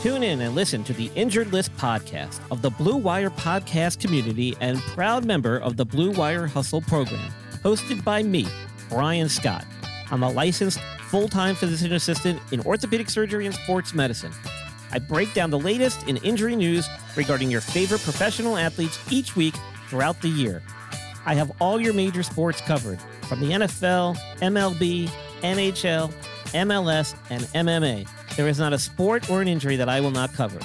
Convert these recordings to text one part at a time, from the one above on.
Tune in and listen to the Injured List podcast of the Blue Wire podcast community and proud member of the Blue Wire Hustle program, hosted by me, Brian Scott. I'm a licensed full time physician assistant in orthopedic surgery and sports medicine. I break down the latest in injury news regarding your favorite professional athletes each week throughout the year. I have all your major sports covered from the NFL, MLB, NHL, MLS, and MMA. There is not a sport or an injury that I will not cover.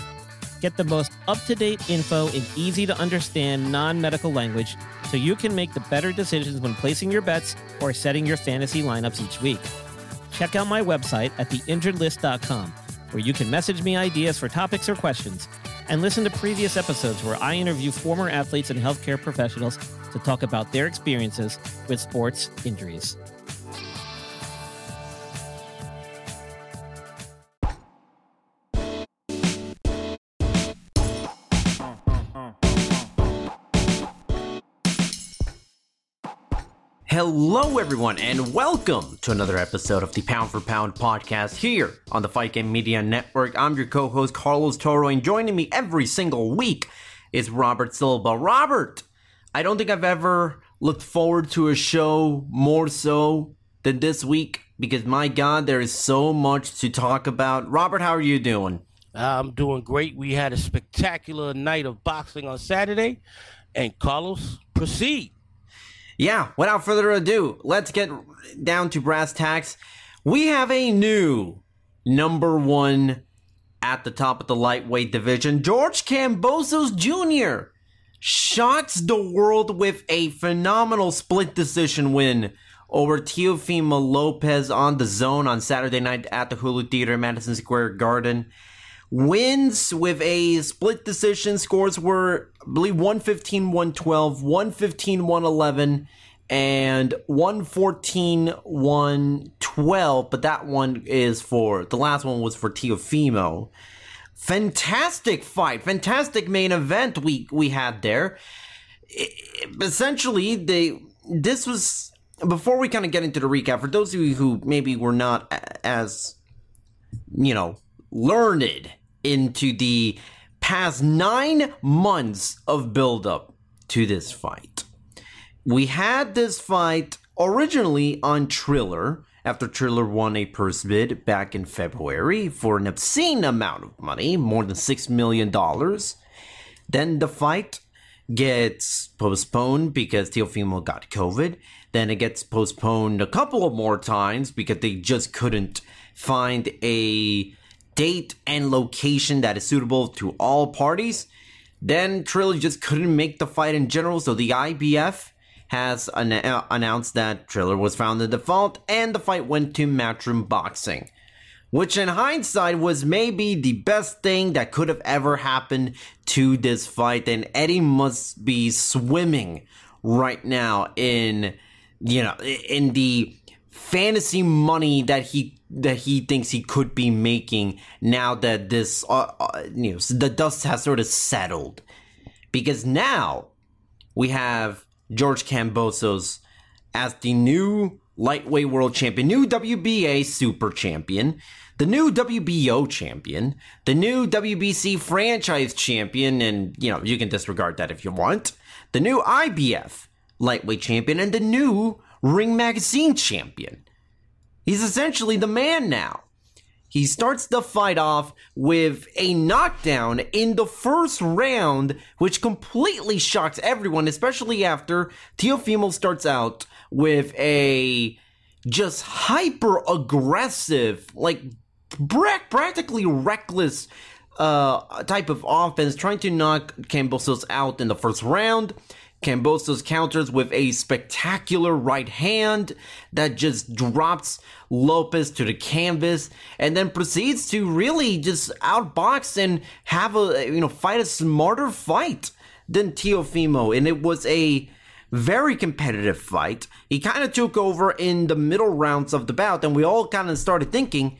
Get the most up to date info in easy to understand non medical language so you can make the better decisions when placing your bets or setting your fantasy lineups each week. Check out my website at theinjuredlist.com, where you can message me ideas for topics or questions, and listen to previous episodes where I interview former athletes and healthcare professionals to talk about their experiences with sports injuries. Hello, everyone, and welcome to another episode of the Pound for Pound podcast here on the Fight Game Media Network. I'm your co host, Carlos Toro, and joining me every single week is Robert Silva. Robert, I don't think I've ever looked forward to a show more so than this week because, my God, there is so much to talk about. Robert, how are you doing? I'm doing great. We had a spectacular night of boxing on Saturday, and Carlos, proceed yeah, without further ado, let's get down to brass tacks. We have a new number one at the top of the lightweight division. George Kambosos Jr. shocks the world with a phenomenal split decision win over Teofimo Lopez on DAZN on Saturday night at the Hulu Theater, Madison Square Garden. Wins with a split decision. Scores were, I believe, 115 112, 115 111, and 114 112. But that one is for, the last one was for Teofimo. Fantastic fight. Fantastic main event we, we had there. essentially, they, this was, before we kind of get into the recap, for those of you who maybe were not as, you know, learned into the past nine months of buildup to this fight. We had this fight originally on Triller after Triller won a purse bid back in February for an obscene amount of money, more than $6 million. Then the fight gets postponed because Teofimo got COVID. Then it gets postponed a couple of more times because they just couldn't find a date and location that is suitable to all parties. Then Triller just couldn't make the fight in general, so the IBF has an- uh, announced that Triller was found in default and the fight went to Matchroom Boxing. Which, in hindsight, was maybe the best thing that could have ever happened to this fight. And Eddie must be swimming right now in, you know, in the fantasy money that he that he thinks he could be making now that this uh, uh, you know the dust has sort of settled because now we have George Kambosos as the new lightweight world champion, new WBA super champion, the new WBO champion, the new WBC franchise champion, and you know, you can disregard that if you want, the new IBF lightweight champion, and the new Ring Magazine champion. He's essentially the man now. He starts the fight off with a knockdown in the first round, which completely shocks everyone, especially after Teofimo starts out with a just hyper aggressive, like practically reckless uh, type of offense, trying to knock Kambosos out in the first round. Kambosos counters with a spectacular right hand that just drops Lopez to the canvas and then proceeds to really just outbox and have a, you know, fight a smarter fight than Teofimo. And it was a very competitive fight. He kind of took over in the middle rounds of the bout, and we all kind of started thinking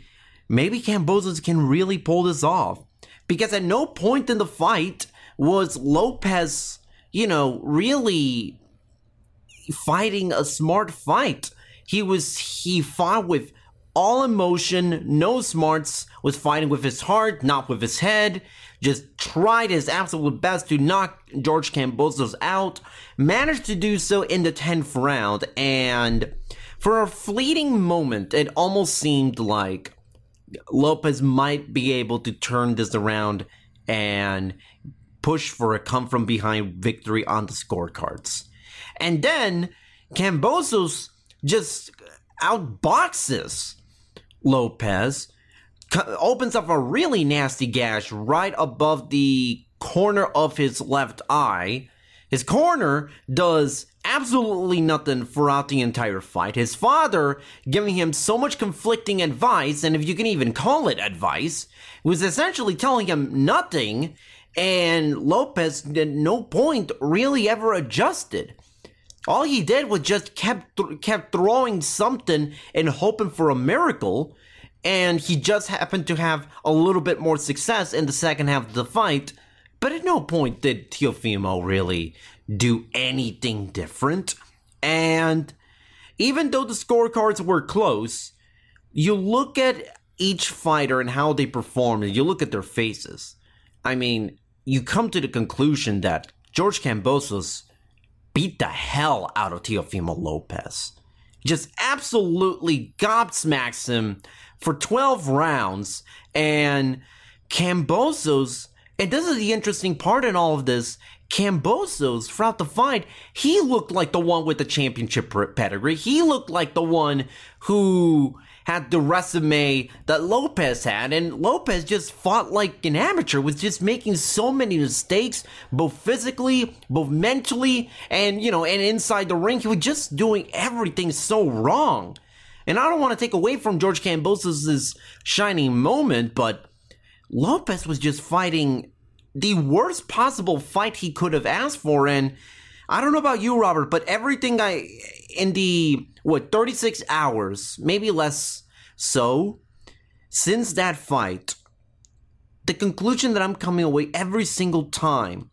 maybe Kambosos can really pull this off. Because at no point in the fight was Lopez you know, really fighting a smart fight. He was he fought with all emotion, no smarts, was fighting with his heart, not with his head. Just tried his absolute best to knock George Kambosos out. Managed to do so in the 10th round, and for a fleeting moment, it almost seemed like Lopez might be able to turn this around and push for a come from behind victory on the scorecards. And then Kambosos just outboxes Lopez, opens up a really nasty gash right above the corner of his left eye. His corner does absolutely nothing throughout the entire fight. His father giving him so much conflicting advice, and if you can even call it advice, was essentially telling him nothing, and Lopez at no point really ever adjusted. All he did was just kept th- kept throwing something and hoping for a miracle, and he just happened to have a little bit more success in the second half of the fight. But at no point did Teofimo really do anything different. And even though the scorecards were close, you look at each fighter and how they performed, and you look at their faces. I mean, you come to the conclusion that George Kambosos beat the hell out of Teofimo Lopez. Just absolutely gobsmacks him for 12 rounds. And Kambosos, and this is the interesting part in all of this, Kambosos throughout the fight, he looked like the one with the championship pedigree. He looked like the one who had the resume that Lopez had, and Lopez just fought like an amateur, was just making so many mistakes, both physically, both mentally, and you know, and inside the ring. He was just doing everything so wrong. And I don't want to take away from George Kambosos' shining moment, but Lopez was just fighting the worst possible fight he could have asked for. And I don't know about you, Robert, but everything I, in the, what, 36 hours, maybe less so, since that fight, the conclusion that I'm coming away every single time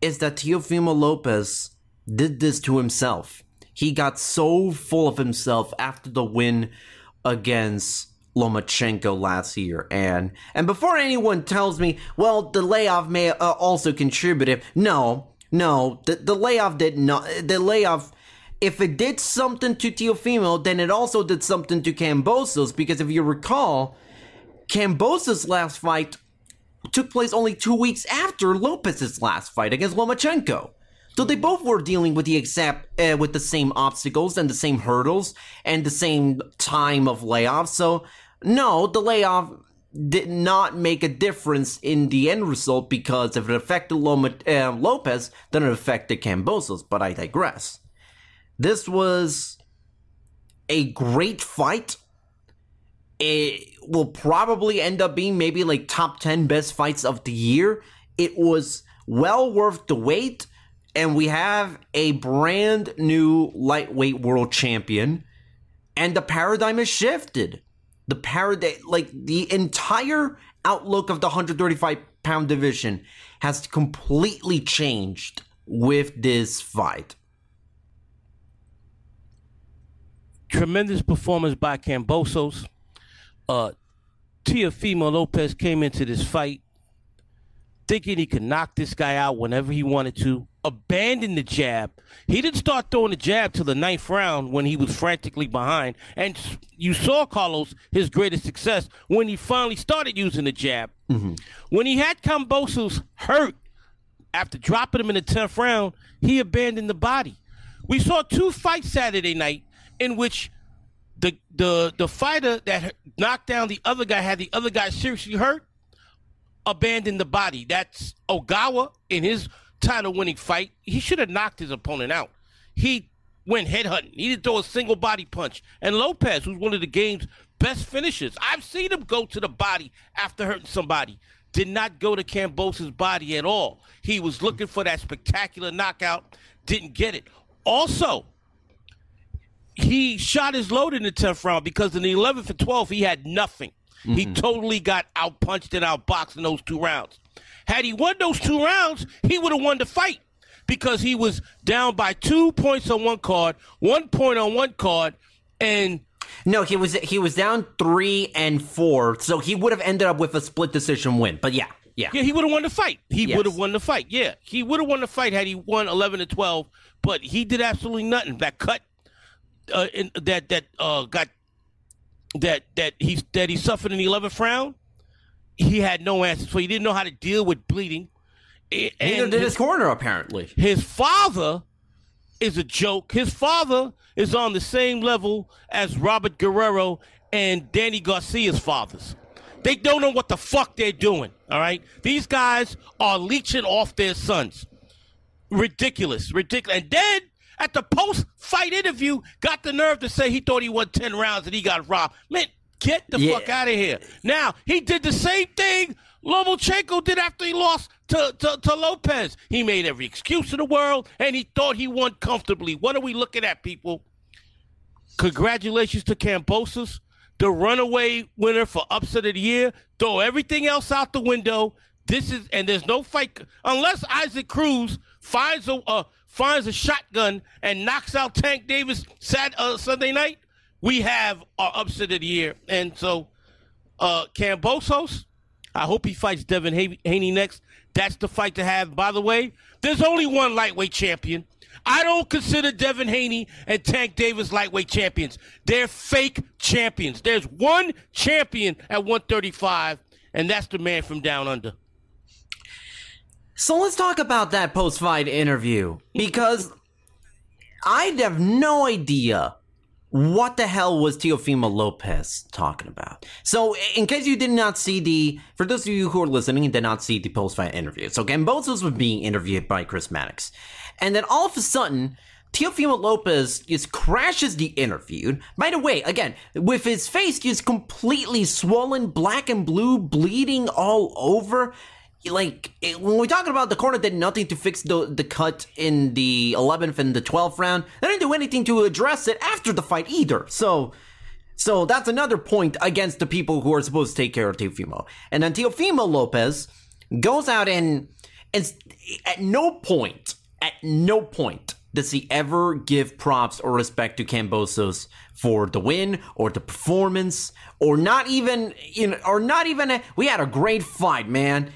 is that Teofimo Lopez did this to himself. He got so full of himself after the win against Lomachenko last year. And and before anyone tells me, well, the layoff may uh, also contributed. No, no, the, the layoff did not. The layoff, if it did something to Teofimo, then it also did something to Kambosos, Because if you recall, Kambosos' last fight took place only two weeks after Lopez's last fight against Lomachenko. So they both were dealing with the exact uh, with the same obstacles and the same hurdles and the same time of layoff. So no, the layoff did not make a difference in the end result because if it affected Loma, uh, Lopez, then it affected Kambosos. but I digress. This was a great fight. It will probably end up being maybe like top 10 best fights of the year. It was well worth the wait, and we have a brand new lightweight world champion, and the paradigm has shifted the paradigm, like the entire outlook of the 135 pound division has completely changed with this fight. Tremendous performance by Kambosos. Uh, Teofimo Lopez came into this fight thinking he could knock this guy out whenever he wanted to abandoned the jab. He didn't start throwing the jab till the ninth round when he was frantically behind. And you saw Carlos his greatest success when he finally started using the jab. Mm-hmm. When he had Kambosos hurt after dropping him in the tenth round, he abandoned the body. We saw two fights Saturday night in which the the the fighter that knocked down the other guy had the other guy seriously hurt, abandoned the body. That's Ogawa in his title winning fight, he should have knocked his opponent out. He went headhunting. He didn't throw a single body punch. And Lopez, who's one of the game's best finishers, I've seen him go to the body after hurting somebody. Did not go to Kambosos' body at all. He was looking for that spectacular knockout, didn't get it. Also, he shot his load in the 10th round because in the 11th and 12th, he had nothing. Mm-hmm. He totally got outpunched and outboxed in those two rounds. Had he won those two rounds, he would have won the fight because he was down by two points on one card, one point on one card, and No, he was he was down three and four, so he would have ended up with a split decision win. But yeah, yeah, Yeah, he would have won the fight. He Yes. would have won the fight. Yeah, he would have won the fight had he won eleven to twelve. But he did absolutely nothing. That cut, uh, in, that that uh got that that he that he suffered in the eleventh round. He had no answers for. He didn't know how to deal with bleeding. A- Neither And did his, his corner apparently. his father is a joke. His father is on the same level as Robert Guerrero and Danny Garcia's fathers. They don't know what the fuck they're doing. All right, these guys are leeching off their sons. Ridiculous, ridiculous. And then at the post-fight interview, got the nerve to say he thought he won ten rounds and he got robbed. Man, get the Yeah. fuck out of here. Now he did the same thing Lomachenko did after he lost to, to, to Lopez. He made every excuse in the world and he thought he won comfortably. What are we looking at, people? Congratulations to Kambosos, the runaway winner for upset of the year. Throw everything else out the window. This is and there's no fight unless Isaac Cruz finds a uh, finds a shotgun and knocks out Tank Davis Sat uh, Sunday night. We have our upset of the year, and so uh, Kambosos. I hope he fights Devin Haney next. That's the fight to have. By the way, there's only one lightweight champion. I don't consider Devin Haney and Tank Davis lightweight champions. They're fake champions. There's one champion at 135, and that's the man from down under. So let's talk about that post fight interview because I have no idea what the hell was Teofimo Lopez talking about. So, in case you did not see the, for those of you who are listening and did not see the post fight interview, so Kambosos was being interviewed by Chris Mannix, and then all of a sudden. Teofimo Lopez just crashes the interview. By the way, again, with his face just completely swollen, black and blue, bleeding all over like it, when we're talking about the corner did nothing to fix the the cut in the 11th and the 12th round they didn't do anything to address it after the fight either. So so that's another point against the people who are supposed to take care of Teofimo. And then Teofimo Lopez goes out and and at no point at no point does he ever give props or respect to Kambosos for the win or the performance or not even you know or not even a, we had a great fight man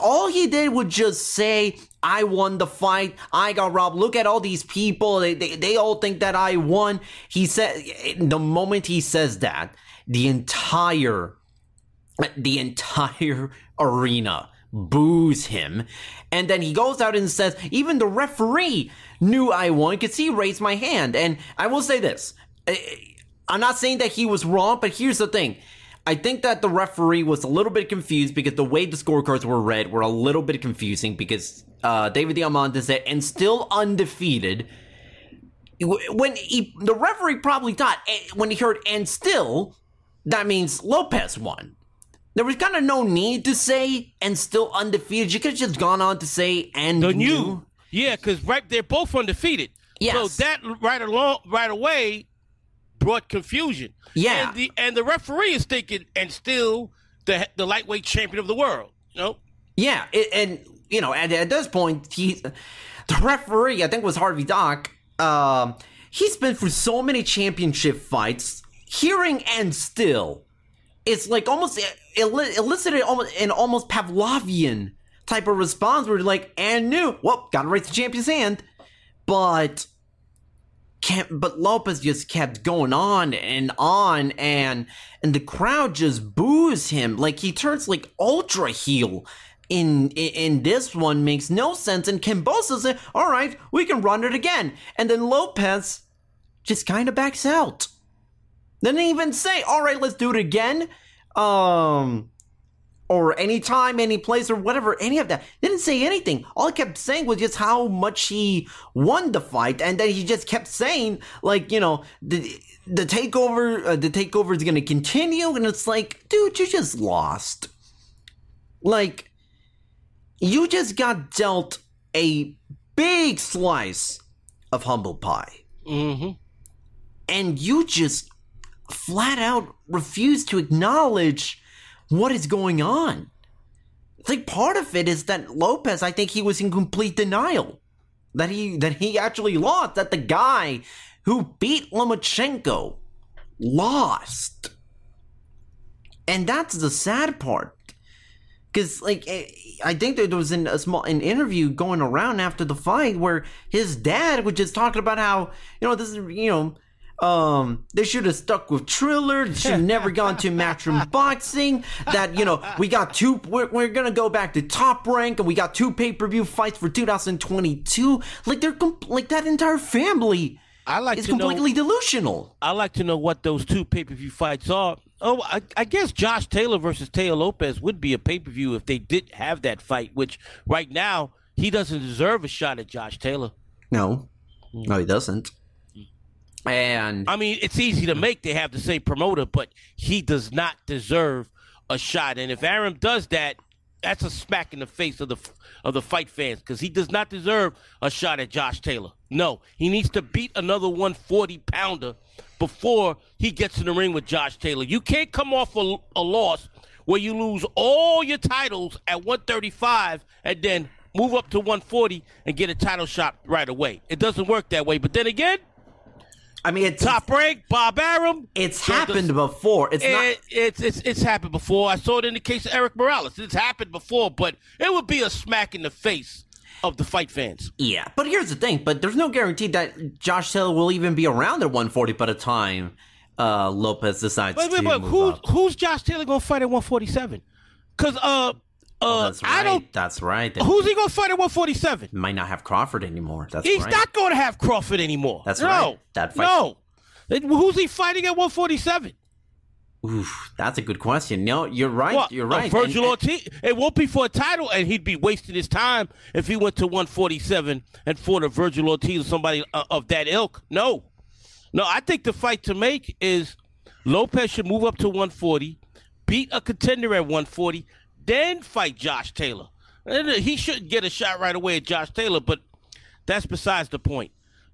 all he did was just say, I won the fight. I got robbed. Look at all these people. They, they, they all think that I won. He said, the moment he says that, the entire, the entire arena boos him. And then he goes out and says, even the referee knew I won because he raised my hand. And I will say this. I'm not saying that he was wrong, but here's the thing. I think that the referee was a little bit confused because the way the scorecards were read were a little bit confusing because uh, David Diamante said, and still undefeated. When he, the referee probably thought, eh, when he heard and still, that means Lopez won. There was kind of no need to say and still undefeated. You could have just gone on to say and The new. new, yeah, because right they're both undefeated. Yes. So that right along right away brought confusion. Yeah. And the and the referee is thinking and still the the lightweight champion of the world. You know? Yeah, it, and you know, at, at this point, he, the referee, I think, was Harvey Dock. Um, he's been through so many championship fights. Hearing and still, it's like almost el- elicited almost an almost Pavlovian type of response where you're like, and new, well, gotta raise the champion's hand, but but Lopez just kept going on and on and and the crowd just boos him. Like he turns like ultra heel in in, in this one. Makes no sense. And Kambosos said all right we can run it again. And then Lopez just kind of backs out. Didn't even say all right let's do it again. Um or anytime, any place, or whatever, any of that. Didn't say anything. All he kept saying was just how much he won the fight, and then he just kept saying, like, you know, the the takeover, uh, the takeover is going to continue, and it's like, dude, you just lost. Like, you just got dealt a big slice of humble pie, Mm-hmm. and you just flat out refuse to acknowledge what is going on. It's like part of it is that Lopez, I think he was in complete denial that he that he actually lost. That the guy who beat Lomachenko lost. And that's the sad part. Because, like, eh, I think there was in a small an interview going around after the fight where his dad was just talking about how, you know, this is, you know, um, they should have stuck with Triller. They should have never gone to Matchroom Boxing. That you know, we got two. We're, we're gonna go back to Top Rank, and we got two pay per view fights for 2022. Like they're com- like that entire family I like is to know. completely delusional. I like to know what those two pay per view fights are. Oh, I, I guess Josh Taylor versus Taylor Lopez would be a pay per view if they did have that fight. Which right now he doesn't deserve a shot at Josh Taylor. No, no, he doesn't. And I mean, it's easy to make. They have the same promoter, but he does not deserve a shot. And if Arum does that, that's a smack in the face of the of the fight fans because he does not deserve a shot at Josh Taylor. No, he needs to beat another 140 pounder before he gets in the ring with Josh Taylor. You can't come off a, a loss where you lose all your titles at 135 and then move up to 140 and get a title shot right away. It doesn't work that way. But then again, I mean, it's top rank, Bob Arum. it's So happened before. It's not. It's it's it's happened before. I saw it in the case of Erik Morales. It's happened before, but it would be a smack in the face of the fight fans. Yeah, but here's the thing. But there's no guarantee that Josh Taylor will even be around at 140 by the time uh, Lopez decides Wait, wait, to wait. Who's up. who's Josh Taylor gonna fight at 147? Because uh uh That's right. I don't. That's right. Who's he gonna fight at 147? might not have Crawford anymore. That's He's right. not going to have Crawford anymore. That's no, right. That fight- No. Then Who's he fighting at 147? Oof, that's a good question. No, you're right. What? You're right. Virgil And- Ortiz. It won't be for a title, and he'd be wasting his time if he went to 147 and fought a Virgil Ortiz or somebody uh, of that ilk. No, no. I think the fight to make is Lopez should move up to 140, beat a contender at 140, then fight Josh Taylor. He shouldn't get a shot right away at Josh Taylor, but that's besides the point.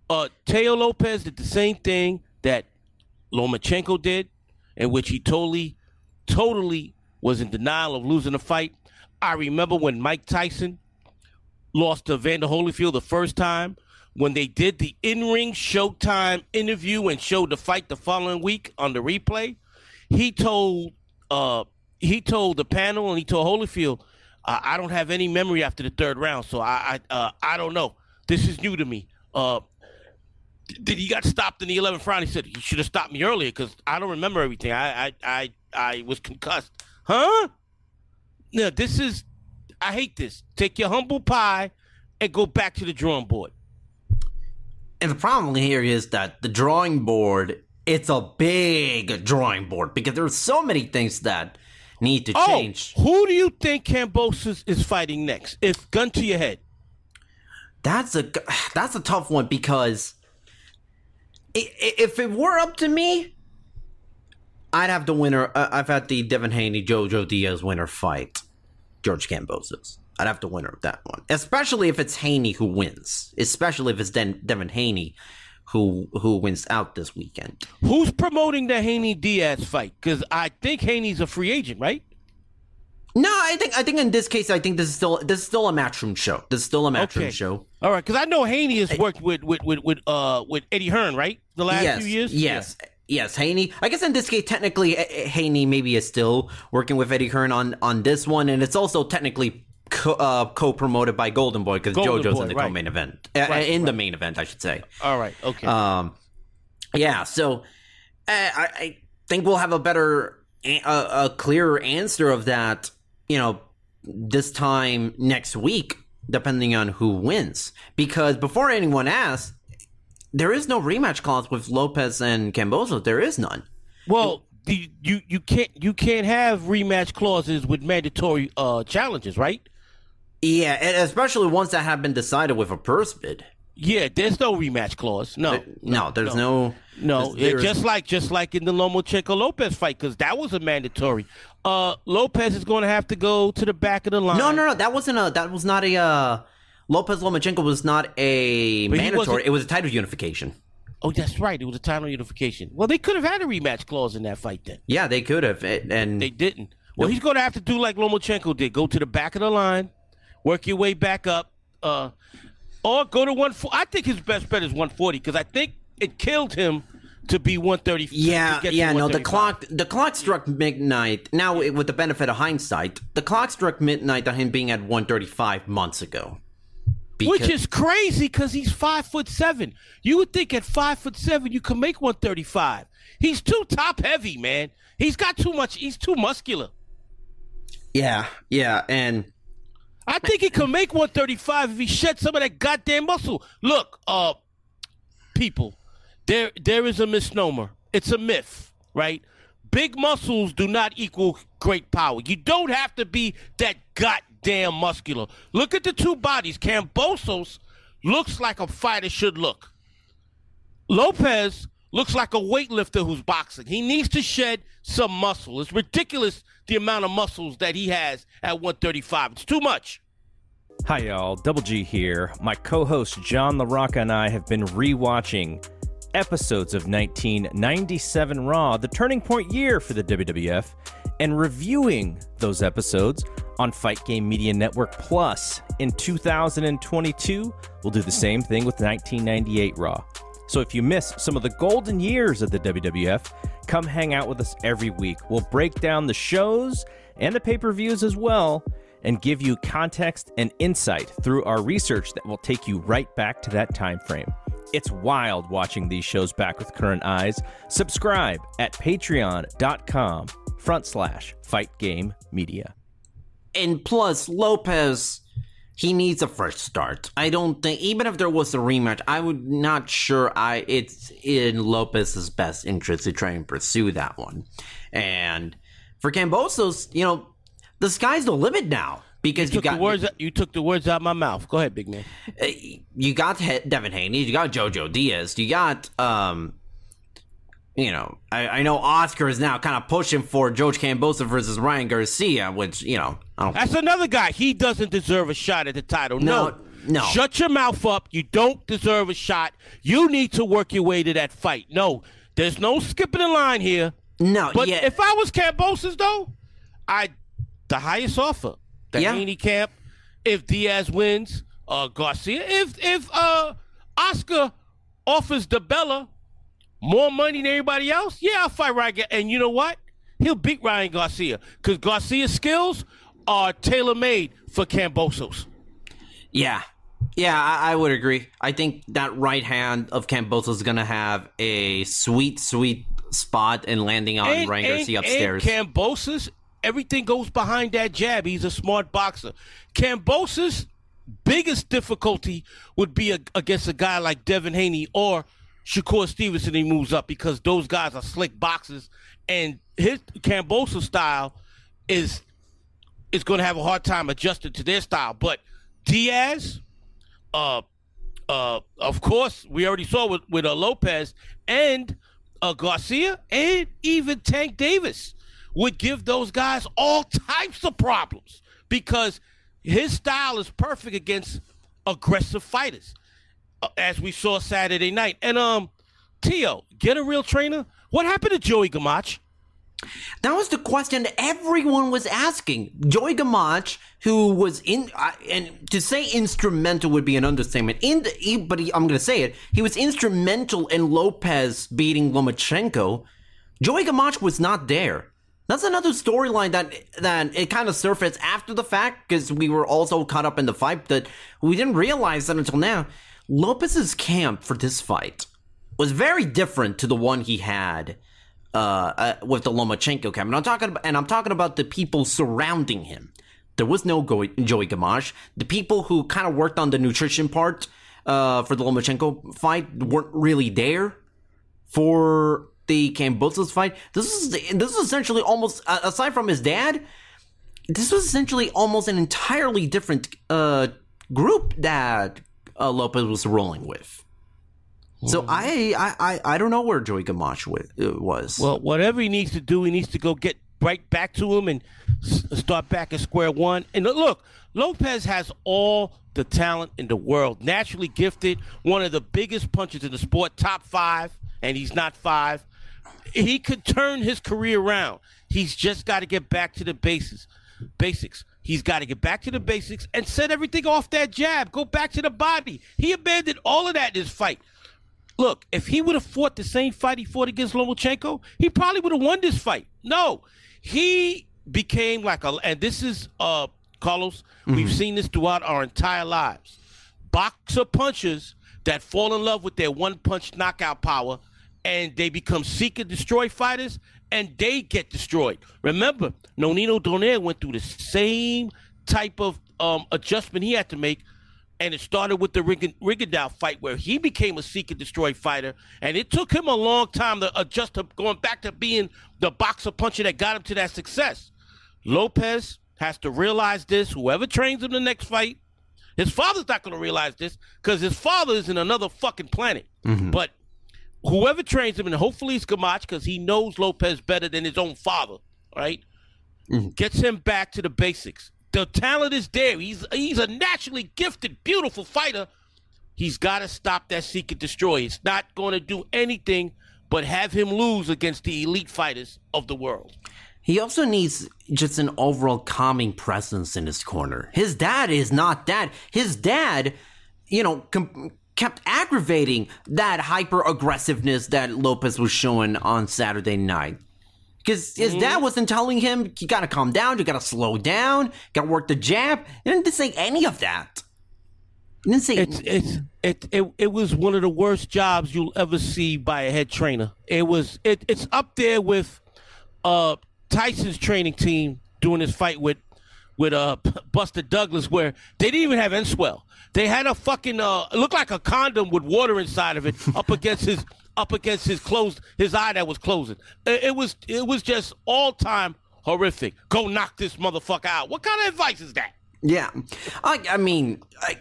Uh, Teo Lopez did the same thing that Lomachenko did, in which he totally, totally was in denial of losing the fight. I remember when Mike Tyson lost to Vander Holyfield the first time, when they did the in-ring Showtime interview and showed the fight the following week on the replay. He told uh, he told the panel and he told Holyfield, "I don't have any memory after the third round, so I I, uh, I don't know. This is new to me." Uh, did he got stopped in the 11th round? He said he should have stopped me earlier because I don't remember everything. I, I I I was concussed. Huh? No, this is. I hate this. Take your humble pie and go back to the drawing board. And the problem here is that the drawing board, it's a big drawing board because there's so many things that need to change. Oh, who do you think Kambosos is fighting next? If gun to your head. That's a that's a tough one because i- i- if it were up to me, I'd have the winner. Uh, I've had the Devin Haney Jojo Diaz winner fight George Kambosos. I'd have the winner of that one, especially if it's Haney who wins. Especially if it's Den- Devin Haney who who wins out this weekend. Who's promoting the Haney Diaz fight? Because I think Haney's a free agent, right? No, I think I think in this case, I think this is still this is still a matchroom show. This is still a matchroom Okay. show. All right, because I know Haney has worked with with with with uh with Eddie Hearn, right? The last yes, few years. Yes, yes, Haney. I guess in this case, technically, Haney maybe is still working with Eddie Hearn on on this one, and it's also technically co- uh, co-promoted by Golden Boy because JoJo's Boy, in the right. co-main event, Uh, Right, in the main event, I should say. All right. Okay. Um, yeah. So uh, I, I think we'll have a better, a, a clearer answer of that. You know, this time next week, depending on who wins. Because before anyone asks, there is no rematch clause with Lopez and Kambosos. There is none. well, the, you you can't you can't have rematch clauses with mandatory uh challenges, right? Yeah, especially ones that have been decided with a purse bid. Yeah, there's no rematch clause. No, No, there's no. No, there's- it- just like just like in the Lomachenko Lopez fight, because that was a mandatory. Uh, Lopez is going to have to go to the back of the line. No, no, no. That wasn't a. That was not a. Uh, Lopez Lomachenko was not a But mandatory. It was a title unification. Oh, that's right. It was a title unification. Well, they could have had a rematch clause in that fight then. Yeah, they could have, and They didn't. Well, he's going to have to do like Lomachenko did: go to the back of the line, work your way back up, uh, or go to one. I think his best bet is 140 because I think it killed him to be 135. Yeah, yeah. No, the clock the clock struck midnight. Now, with the benefit of hindsight, the clock struck midnight on him being at 135 months ago. Because, Which is crazy because he's five foot seven. You would think at five foot seven you could make 135. He's too top heavy, man. He's got too much. He's too muscular. Yeah, yeah, and I think he could make 135 if he shed some of that goddamn muscle. Look, uh, people, there there is a misnomer. It's a myth, right? Big muscles do not equal great power. You don't have to be that goddamn muscular. Look at the two bodies. Kambosos looks like a fighter should look. Lopez looks like a weightlifter who's boxing. He needs to shed some muscle. It's ridiculous the amount of muscles that he has at 135. It's too much. Hi, y'all. Double G here. My co host John LaRocca and I have been rewatching episodes of 1997 Raw, the turning point year for the WWF, and reviewing those episodes on Fight Game Media Network Plus. In 2022, we'll do the same thing with 1998 Raw. So if you miss some of the golden years of the WWF, come hang out with us every week. We'll break down the shows and the pay per views as well and give you context and insight through our research that will take you right back to that time frame. It's wild watching these shows back with current eyes. Subscribe at patreon.com front slash fight game media. And plus, Lopez he needs a fresh start. I don't think even if there was a rematch, I would not sure I it's in Lopez's best interest to try and pursue that one. And for Kambosos, you know, the sky's the limit now because you, you got the words. You took the words out of my mouth. Go ahead, big man. Uh, you got Devin Haney. You got JoJo Diaz. You got um. You know, I, I know Oscar is now kind of pushing for George Kambosos versus Ryan Garcia, which you know that's another guy. He doesn't deserve a shot at the title. No, no. no. Shut your mouth up. You don't deserve a shot. You need to work your way to that fight. No, there's no skipping the line here. No, but yeah. if I was Kambosos though, I the highest offer. The yeah. Haney camp. If Diaz wins, uh, Garcia. If if uh Oscar offers DiBella more money than everybody else, yeah, I'll fight Ryan. And you know what? He'll beat Ryan Garcia because Garcia's skills are tailor made for Kambosos. Yeah. Yeah, I, I, would agree. I think that right hand of Kambosos is going to have a sweet, sweet spot in landing on and, Ryan Garcia upstairs. And Kambosos, everything goes behind that jab. He's a smart boxer. Kambosos' biggest difficulty would be a, against a guy like Devin Haney or Shakur Stevenson. He moves up because those guys are slick boxers, and his Kambosos style is is going to have a hard time adjusting to their style. But Diaz, uh, uh, of course, we already saw with with uh, Lopez and uh, Garcia, and even Tank Davis would give those guys all types of problems because his style is perfect against aggressive fighters, as we saw Saturday night. And um, Teo, get a real trainer. What happened to Joey Gamache? That was the question everyone was asking. Joey Gamache, who was in, uh, and to say instrumental would be an understatement. In the, he, but he, I'm going to say it. He was instrumental in Lopez beating Lomachenko. Joey Gamache was not there. That's another storyline that that it kind of surfaced after the fact because we were also caught up in the fight that we didn't realize that until now. Lopez's camp for this fight was very different to the one he had uh, uh, with the Lomachenko camp. And I'm talking about, and I'm talking about the people surrounding him. There was no Joey Gamache. The people who kind of worked on the nutrition part uh, for the Lomachenko fight weren't really there for the Kambosos fight. This is this is essentially almost aside from his dad. This was essentially almost an entirely different uh, group that uh, Lopez was rolling with. So. I, I I don't know where Joey Gamache uh, was. Well, whatever he needs to do, he needs to go get right back to him and start back at square one. And look, Lopez has all the talent in the world, naturally gifted, one of the biggest punches in the sport, top five, and he's not five. He could turn his career around. He's just got to get back to the basics. Basics. He's got to get back to the basics and set everything off that jab. Go back to the body. He abandoned all of that in his fight. look, if he would have fought the same fight he fought against Lomachenko, he probably would have won this fight. No, he became like a, and this is uh Carlos. We've seen this throughout our entire lives. Boxer punchers that fall in love with their one punch knockout power, and they become seek and destroy fighters, and they get destroyed. Remember, Nonito Donaire went through the same type of um, adjustment he had to make and it started with the Rig- Rigondeaux fight where he became a seek and destroy fighter, and it took him a long time to adjust to going back to being the boxer puncher that got him to that success. Lopez has to realize this. Whoever trains him the next fight, his father's not going to realize this because his father is in another fucking planet. But whoever trains him, and hopefully it's Gamache because he knows Lopez better than his own father, right? Mm-hmm. Gets him back to the basics. The talent is there. He's he's a naturally gifted, beautiful fighter. He's got to stop that seek and destroy. It's not going to do anything but have him lose against the elite fighters of the world. He also needs just an overall calming presence in his corner. His dad is not that. His dad, you know, com- kept aggravating that hyper aggressiveness that Lopez was showing on Saturday night. Because his dad wasn't telling him, you gotta calm down, you gotta slow down, gotta work the jab. He didn't say any of that. He didn't say It's it's it, it it was one of the worst jobs you'll ever see by a head trainer. It was it it's up there with uh Tyson's training team doing his fight with with uh Buster Douglas where they didn't even have Enswell. They had a fucking uh looked like a condom with water inside of it up against his up against his closed his eye that was closing. It, it was it was just all time horrific. Go knock this motherfucker out. What kind of advice is that? Yeah, I, I mean, I,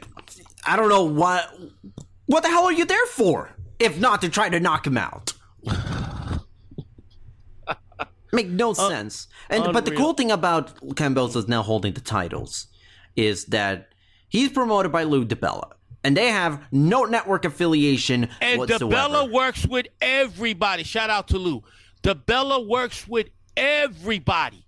I don't know what. What the hell are you there for? If not to try to knock him out. Make no uh, sense. And but the cool thing about Cambosa's now holding the titles is that he's promoted by Lou DiBella, and they have no network affiliation And whatsoever. DiBella works with everybody. Shout out to Lou. DiBella works with everybody.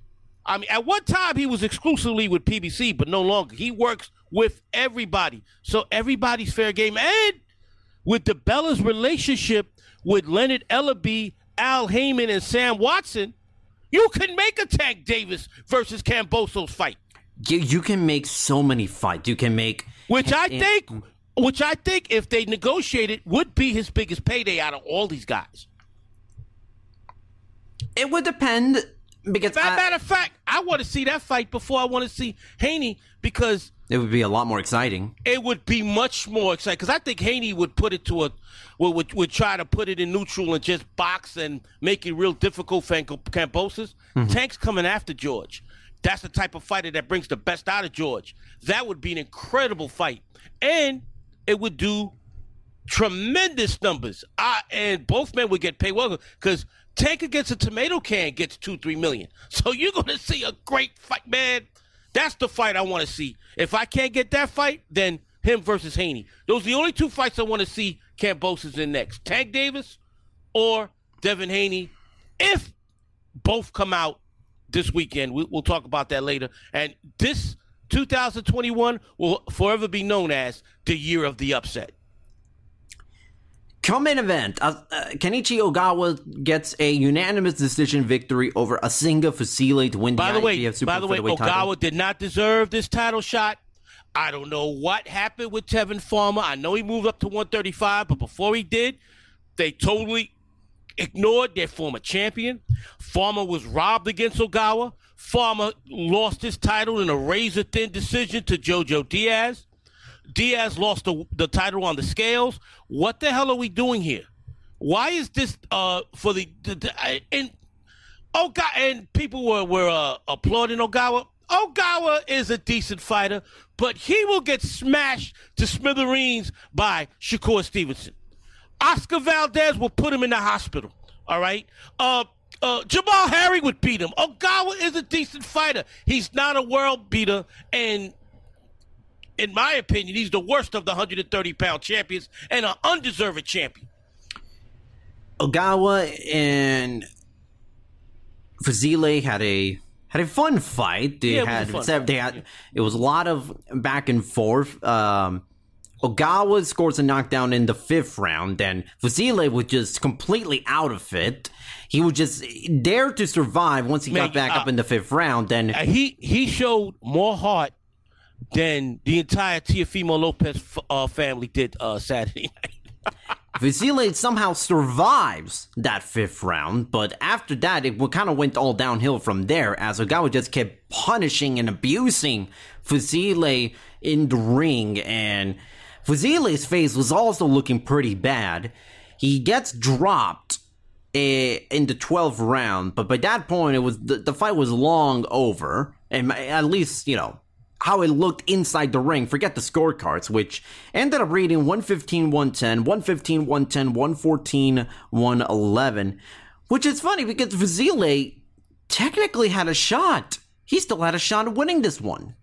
I mean, at one time he was exclusively with PBC, but no longer. He works with everybody. So everybody's fair game. And with DiBella's relationship with Leonard Ellerbe, Al Haymon, and Sam Watson, you can make a Tank Davis versus Kambosos's fight. you, you can make so many fights. You can make Which I and- think, which I think, if they negotiated, would be his biggest payday out of all these guys. it would depend because As a I- matter of fact, I want to see that fight before I want to see Haney because it would be a lot more exciting. it would be much more exciting. Because I think Haney would put it to a would, would would try to put it in neutral and just box and make it real difficult for Kambosos. Mm-hmm. Tank's coming after George. That's the type of fighter that brings the best out of George. That would be an incredible fight, and it would do tremendous numbers. I, and both men would get paid well because Tank against a tomato can gets two, three million. So you're going to see a great fight, man. That's the fight I want to see. If I can't get that fight, then him versus Haney. Those are the only two fights I want to see Kambosos in next. Tank Davis or Devin Haney. If both come out this weekend, we, we'll talk about that later. And this 2021 will forever be known as the year of the upset. Come in event, uh, uh, Kenichi Ogawa gets a unanimous decision victory over Azinga Fuzile to win By the the way, IBF Super by the way, Ogawa title. did not deserve this title shot. I don't know what happened with Tevin Farmer. I know he moved up to 135, but before he did, they totally ignored their former champion. Farmer was robbed against Ogawa. Farmer lost his title in a razor thin decision to Jojo Diaz. Diaz lost the, the title on the scales. What the hell are we doing here? Why is this uh for the, the, the and Ogawa and people were were uh, applauding Ogawa. Ogawa is a decent fighter, but he will get smashed to smithereens by Shakur Stevenson. Oscar Valdez will put him in the hospital. All right. Uh, uh, Jamal Harry would beat him. Ogawa is a decent fighter. He's not a world beater, and in my opinion, he's the worst of the 130 pound champions and an undeserved champion. Ogawa and Fuzile had a had a fun fight. They Yeah, it was a had fight, they had it was a lot of back and forth. Um, Ogawa scores a knockdown in the fifth round, and Fuzile was just completely out of it. He was just there to survive once he Man, got back uh, up in the fifth round. Then Uh, he he showed more heart than the entire Teofimo Lopez uh, family did uh, Saturday night. Fuzile somehow survives that fifth round, but after that, it kind of went all downhill from there as Ogawa just kept punishing and abusing Fuzile in the ring, and Fuzile's face was also looking pretty bad. He gets dropped eh, in the 12th round, but by that point, it was the, the fight was long over, and at least you know how it looked inside the ring. Forget the scorecards, which ended up reading 115 110, 115 110, 114 111. Which is funny because Fuzile technically had a shot. He still had a shot at winning this one.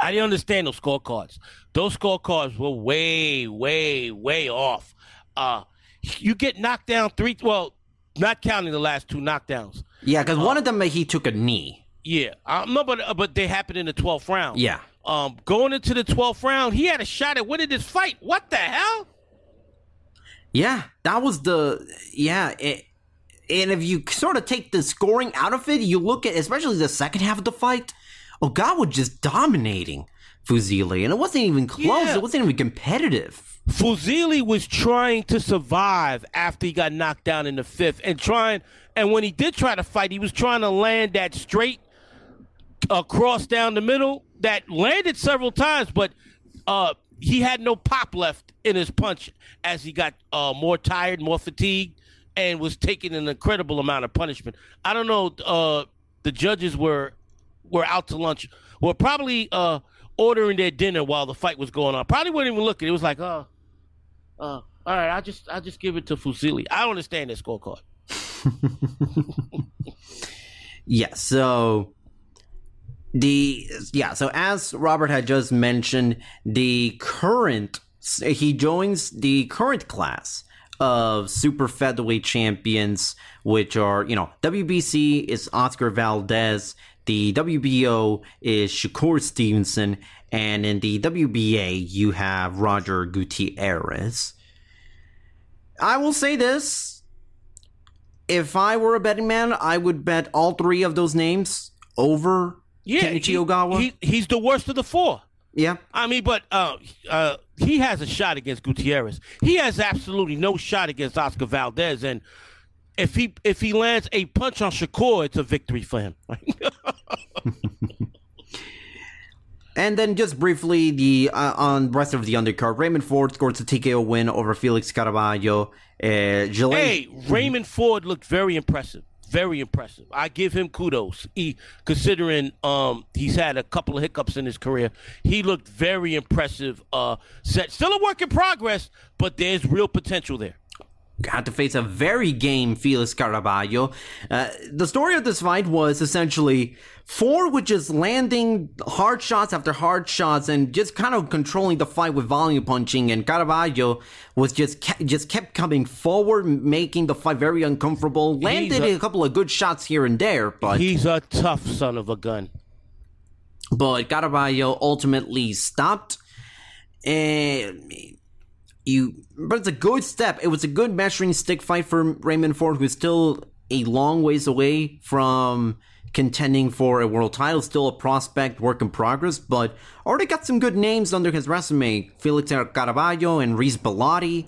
I didn't understand those scorecards. Those scorecards were way, way, way off. Uh, you get knocked down three. Well, not counting the last two knockdowns. Yeah, because one of them he took a knee. Yeah, um, no, but uh, but they happened in the twelfth round. Yeah. Um, going into the twelfth round, he had a shot at winning this fight. What the hell? Yeah, that was the yeah. It, and if you sort of take the scoring out of it, you look at especially the second half of the fight. Ogawa just dominating Fuzile, and it wasn't even close. Yeah. It wasn't even competitive. Fuzile was trying to survive after he got knocked down in the fifth, and trying. And when he did try to fight, he was trying to land that straight across down the middle that landed several times, but uh, he had no pop left in his punch as he got uh, more tired, more fatigued, and was taking an incredible amount of punishment. I don't know. Uh, the judges were were out to lunch. Were probably uh, ordering their dinner while the fight was going on. Probably weren't even looking. it. It was like, uh, uh, all right, I just I just give it to Fuzile. I don't understand that scorecard. Yeah, so the yeah, so as Robert had just mentioned, the current he joins the current class of super featherweight champions, which are you know WBC is Oscar Valdez, the WBO is Shakur Stevenson, and in the WBA you have Roger Gutierrez. I will say this if I were a betting man, I would bet all three of those names over Yeah, Kenichi he- Ogawa. He, he's the worst of the four. yeah. I mean, but uh, uh, he has a shot against Gutierrez. He has absolutely no shot against Oscar Valdez, and if he if he lands a punch on Shakur, it's a victory for him. And then just briefly, the uh, on rest of the undercard, Raymond Ford scores a TKO win over Felix Caraballo. Uh, Gillette, hey, Raymond Ford looked very impressive. Very impressive. I give him kudos. He, considering um, he's had a couple of hiccups in his career, he looked very impressive. Uh, set, still a work in progress, but there's real potential there. Had to face a very game Felix Caraballo. Uh, the story of this fight was essentially Four was just landing hard shots after hard shots and just kind of controlling the fight with volume punching, and Caraballo was just kept, just kept coming forward, making the fight very uncomfortable. Landed a- a couple of good shots here and there, but He's a tough son of a gun. but Caraballo ultimately stopped. And you, but it's a good step. It was a good measuring stick fight for Raymond Ford, who's still a long ways away from contending for a world title. Still a prospect, work in progress, but already got some good names under his resume. Felix Caraballo and Reese Bellotti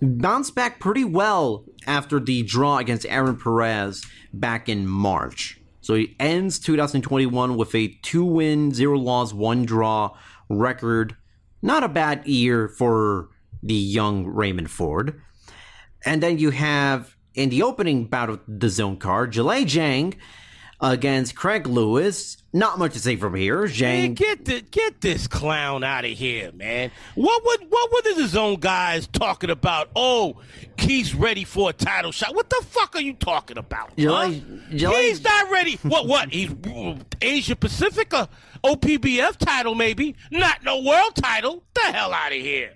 bounced back pretty well after the draw against Aaron Perez back in March. So he ends 2021 with a two win, zero loss, one draw record. Not a bad year for the young Raymond Ford. And then you have in the opening bout of the DAZN card, Zhilei Zhang against Craig Lewis. Not much to say from here. Man, get the, get this clown out of here, man. What would what were his own guys talking about? Oh, he's ready for a title shot. What the fuck are you talking about? huh? Jelly- Jelly- He's not ready. What what? He's mm, Asia Pacific, a OPBF title maybe, not no world title. The hell out of here.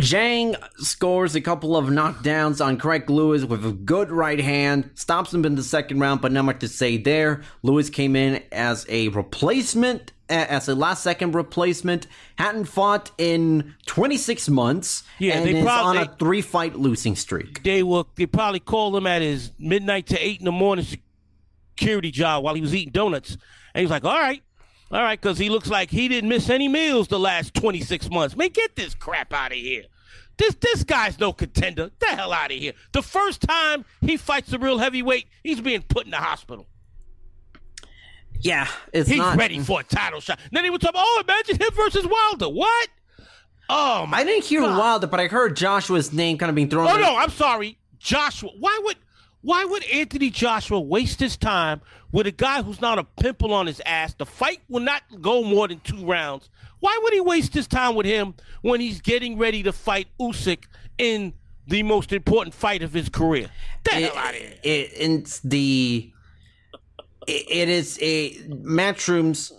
Zhang scores a couple of knockdowns on Craig Lewis with a good right hand, stops him in the second round, but not much to say there. Lewis came in as a replacement as a last second replacement. Hadn't fought in 26 months Yeah, and they is prob- on a three fight losing streak. They were they probably called him at his midnight to eight in the morning security job while he was eating donuts, and he was like, "All right, all right," because he looks like he didn't miss any meals the last twenty six months. Man, get this crap out of here. This this guy's no contender. Get the hell out of here. The first time he fights a real heavyweight, he's being put in the hospital. Yeah, it's He's not. ready for a title shot. Then he was talking, oh, imagine him versus Wilder. What? Oh my I didn't hear Wilder, but I heard Joshua's name kind of being thrown. Oh around. no, I'm sorry, Joshua. Why would why would Anthony Joshua waste his time with a guy who's not a pimple on his ass? The fight will not go more than two rounds. Why would he waste his time with him when he's getting ready to fight Usyk in the most important fight of his career? The it, hell out of here. it- it's the it, it is a matchrooms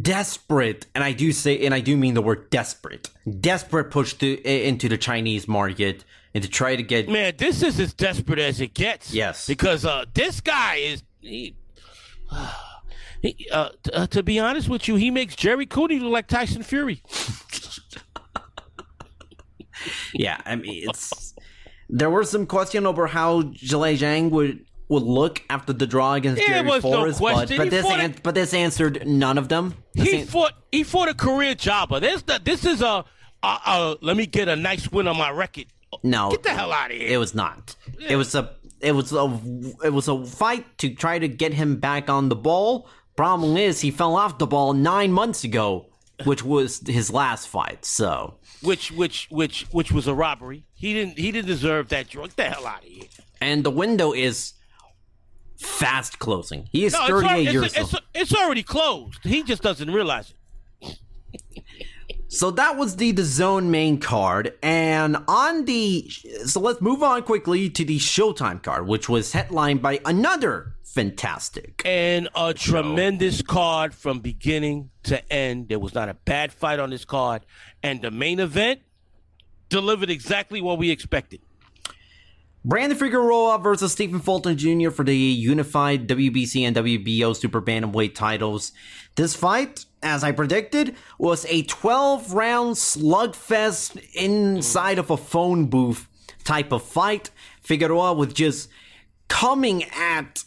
desperate and i do say and i do mean the word desperate desperate push to into the chinese market and to try to get Man, this is as desperate as it gets. Yes. Because uh, this guy is. He, he, uh, t- uh, to be honest with you, he makes Gerry Cooney look like Tyson Fury. yeah i mean it's there was some question over how Zhilei Zhang would would look after the draw against There Jerry was no Forrest, but, but this an- it- but this answered none of them. This He an- fought. He fought a career jobber. This the, this is a. Uh, uh, let me get a nice win on my record. no, Get the hell out of here. It was not. It was a it was a it was a fight to try to get him back on the ball. Problem is he fell off the ball nine months ago, which was his last fight. So which which which which was a robbery. He didn't he didn't deserve that drug. Get the hell out of here. and the window is fast closing. He is No, it's, thirty al- it's, years it's, old. it's already closed. He just doesn't realize it. So that was the the DAZN main card, and on the so let's move on quickly to the Showtime card, which was headlined by another fantastic. And a tremendous card from beginning to end. There was not a bad fight on this card. And the main event delivered exactly what we expected. Brandon Figueroa versus Stephen Fulton Jr. for the unified WBC and WBO Super Bantamweight titles. This fight, as I predicted, was a 12 round slugfest inside of a phone booth type of fight. Figueroa with just coming at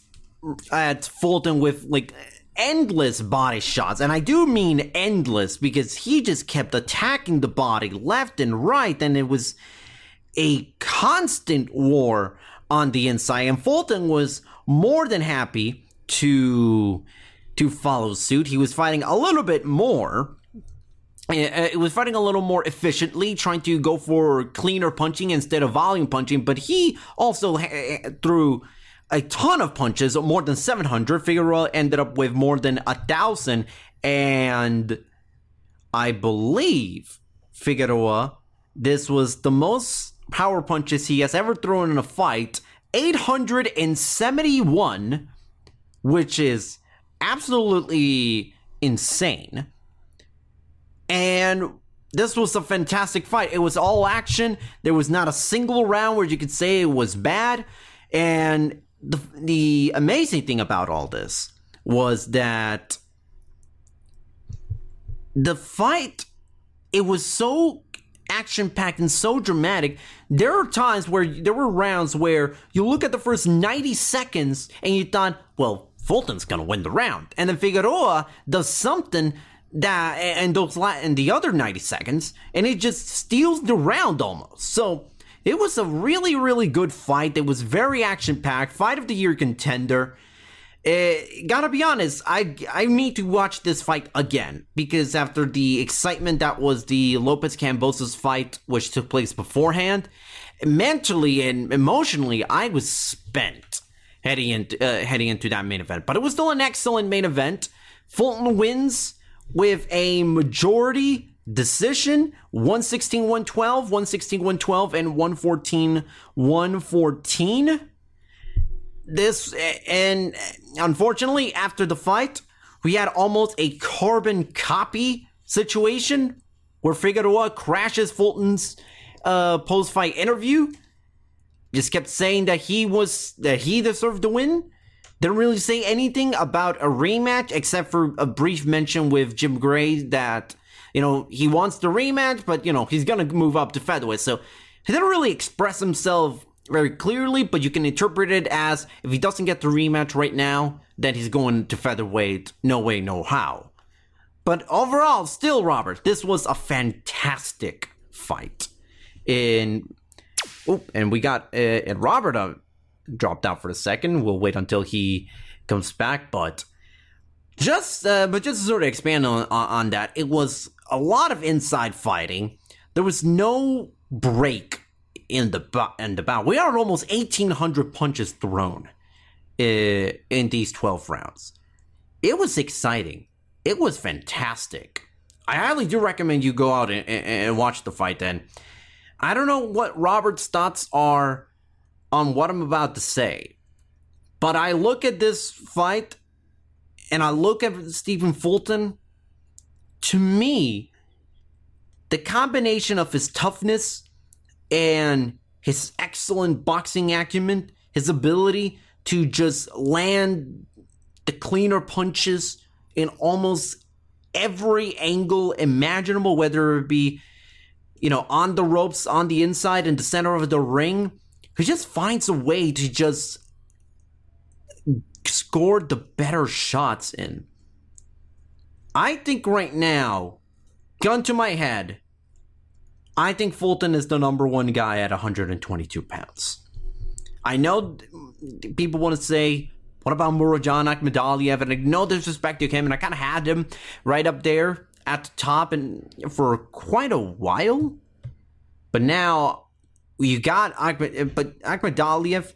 at Fulton with like endless body shots. And I do mean endless because he just kept attacking the body left and right and it was a constant war on the inside, and Fulton was more than happy to to follow suit. He was fighting a little bit more. Eh, eh, it was fighting a little more efficiently, trying to go for cleaner punching instead of volume punching. But he also eh, threw a ton of punches, more than 700. Figueroa ended up with more than a thousand, and I believe Figueroa, this was the most power punches he has ever thrown in a fight 871, which is absolutely insane. And this was a fantastic fight. It was all action. There was not a single round where you could say it was bad. And the, the amazing thing about all this was that the fight it was so action packed and so dramatic. There are times where there were rounds where you look at the first 90 seconds and you thought, well, Fulton's gonna win the round. And then Figueroa does something that and those and the other 90 seconds and it just steals the round almost. So it was a really, really good fight. It was very action packed. Fight of the year contender. Uh, gotta be honest, I I need to watch this fight again because after the excitement that was the Lopez Kambosos fight, which took place beforehand, mentally and emotionally, I was spent heading into uh, heading into that main event. But it was still an excellent main event. Fulton wins with a majority decision 116 112 116 112 and 114 114 this and unfortunately after the fight we had almost a carbon copy situation where Figueroa crashes Fulton's uh, post-fight interview just kept saying that he was that he deserved to win Didn't really say anything about a rematch except for a brief mention with Jim Gray that, you know, he wants the rematch, but, you know, he's to move up to featherweight. So he didn't really express himself very clearly, but you can interpret it as if he doesn't get the rematch right now, then he's going to featherweight. No way, no how. But overall, still, Robert, this was a fantastic fight. In oh, and we got uh, and Robert uh, dropped out for a second. We'll wait until he comes back, but just uh, but just to sort of expand on, on that, it was a lot of inside fighting. There was no break in the in the bout. We are almost eighteen hundred punches thrown uh, in these twelve rounds. It was exciting. It was fantastic. I highly do recommend you go out and, and, and watch the fight. Then I don't know what Robert's thoughts are on what I'm about to say, but I look at this fight and I look at Stephen Fulton. To me, the combination of his toughness and his excellent boxing acumen, his ability to just land the cleaner punches in almost every angle imaginable, whether it be, you know, on the ropes, on the inside, in the center of the ring. He just finds a way to just score the better shots in. I think right now, gun to my head, I think Fulton is the number one guy at 122 pounds. I know people want to say, what about Murodjon Akhmadaliev? And I? no disrespect to him, and I kind of had him right up there at the top and for quite a while. But now you got Akhmad, but Akhmadaliev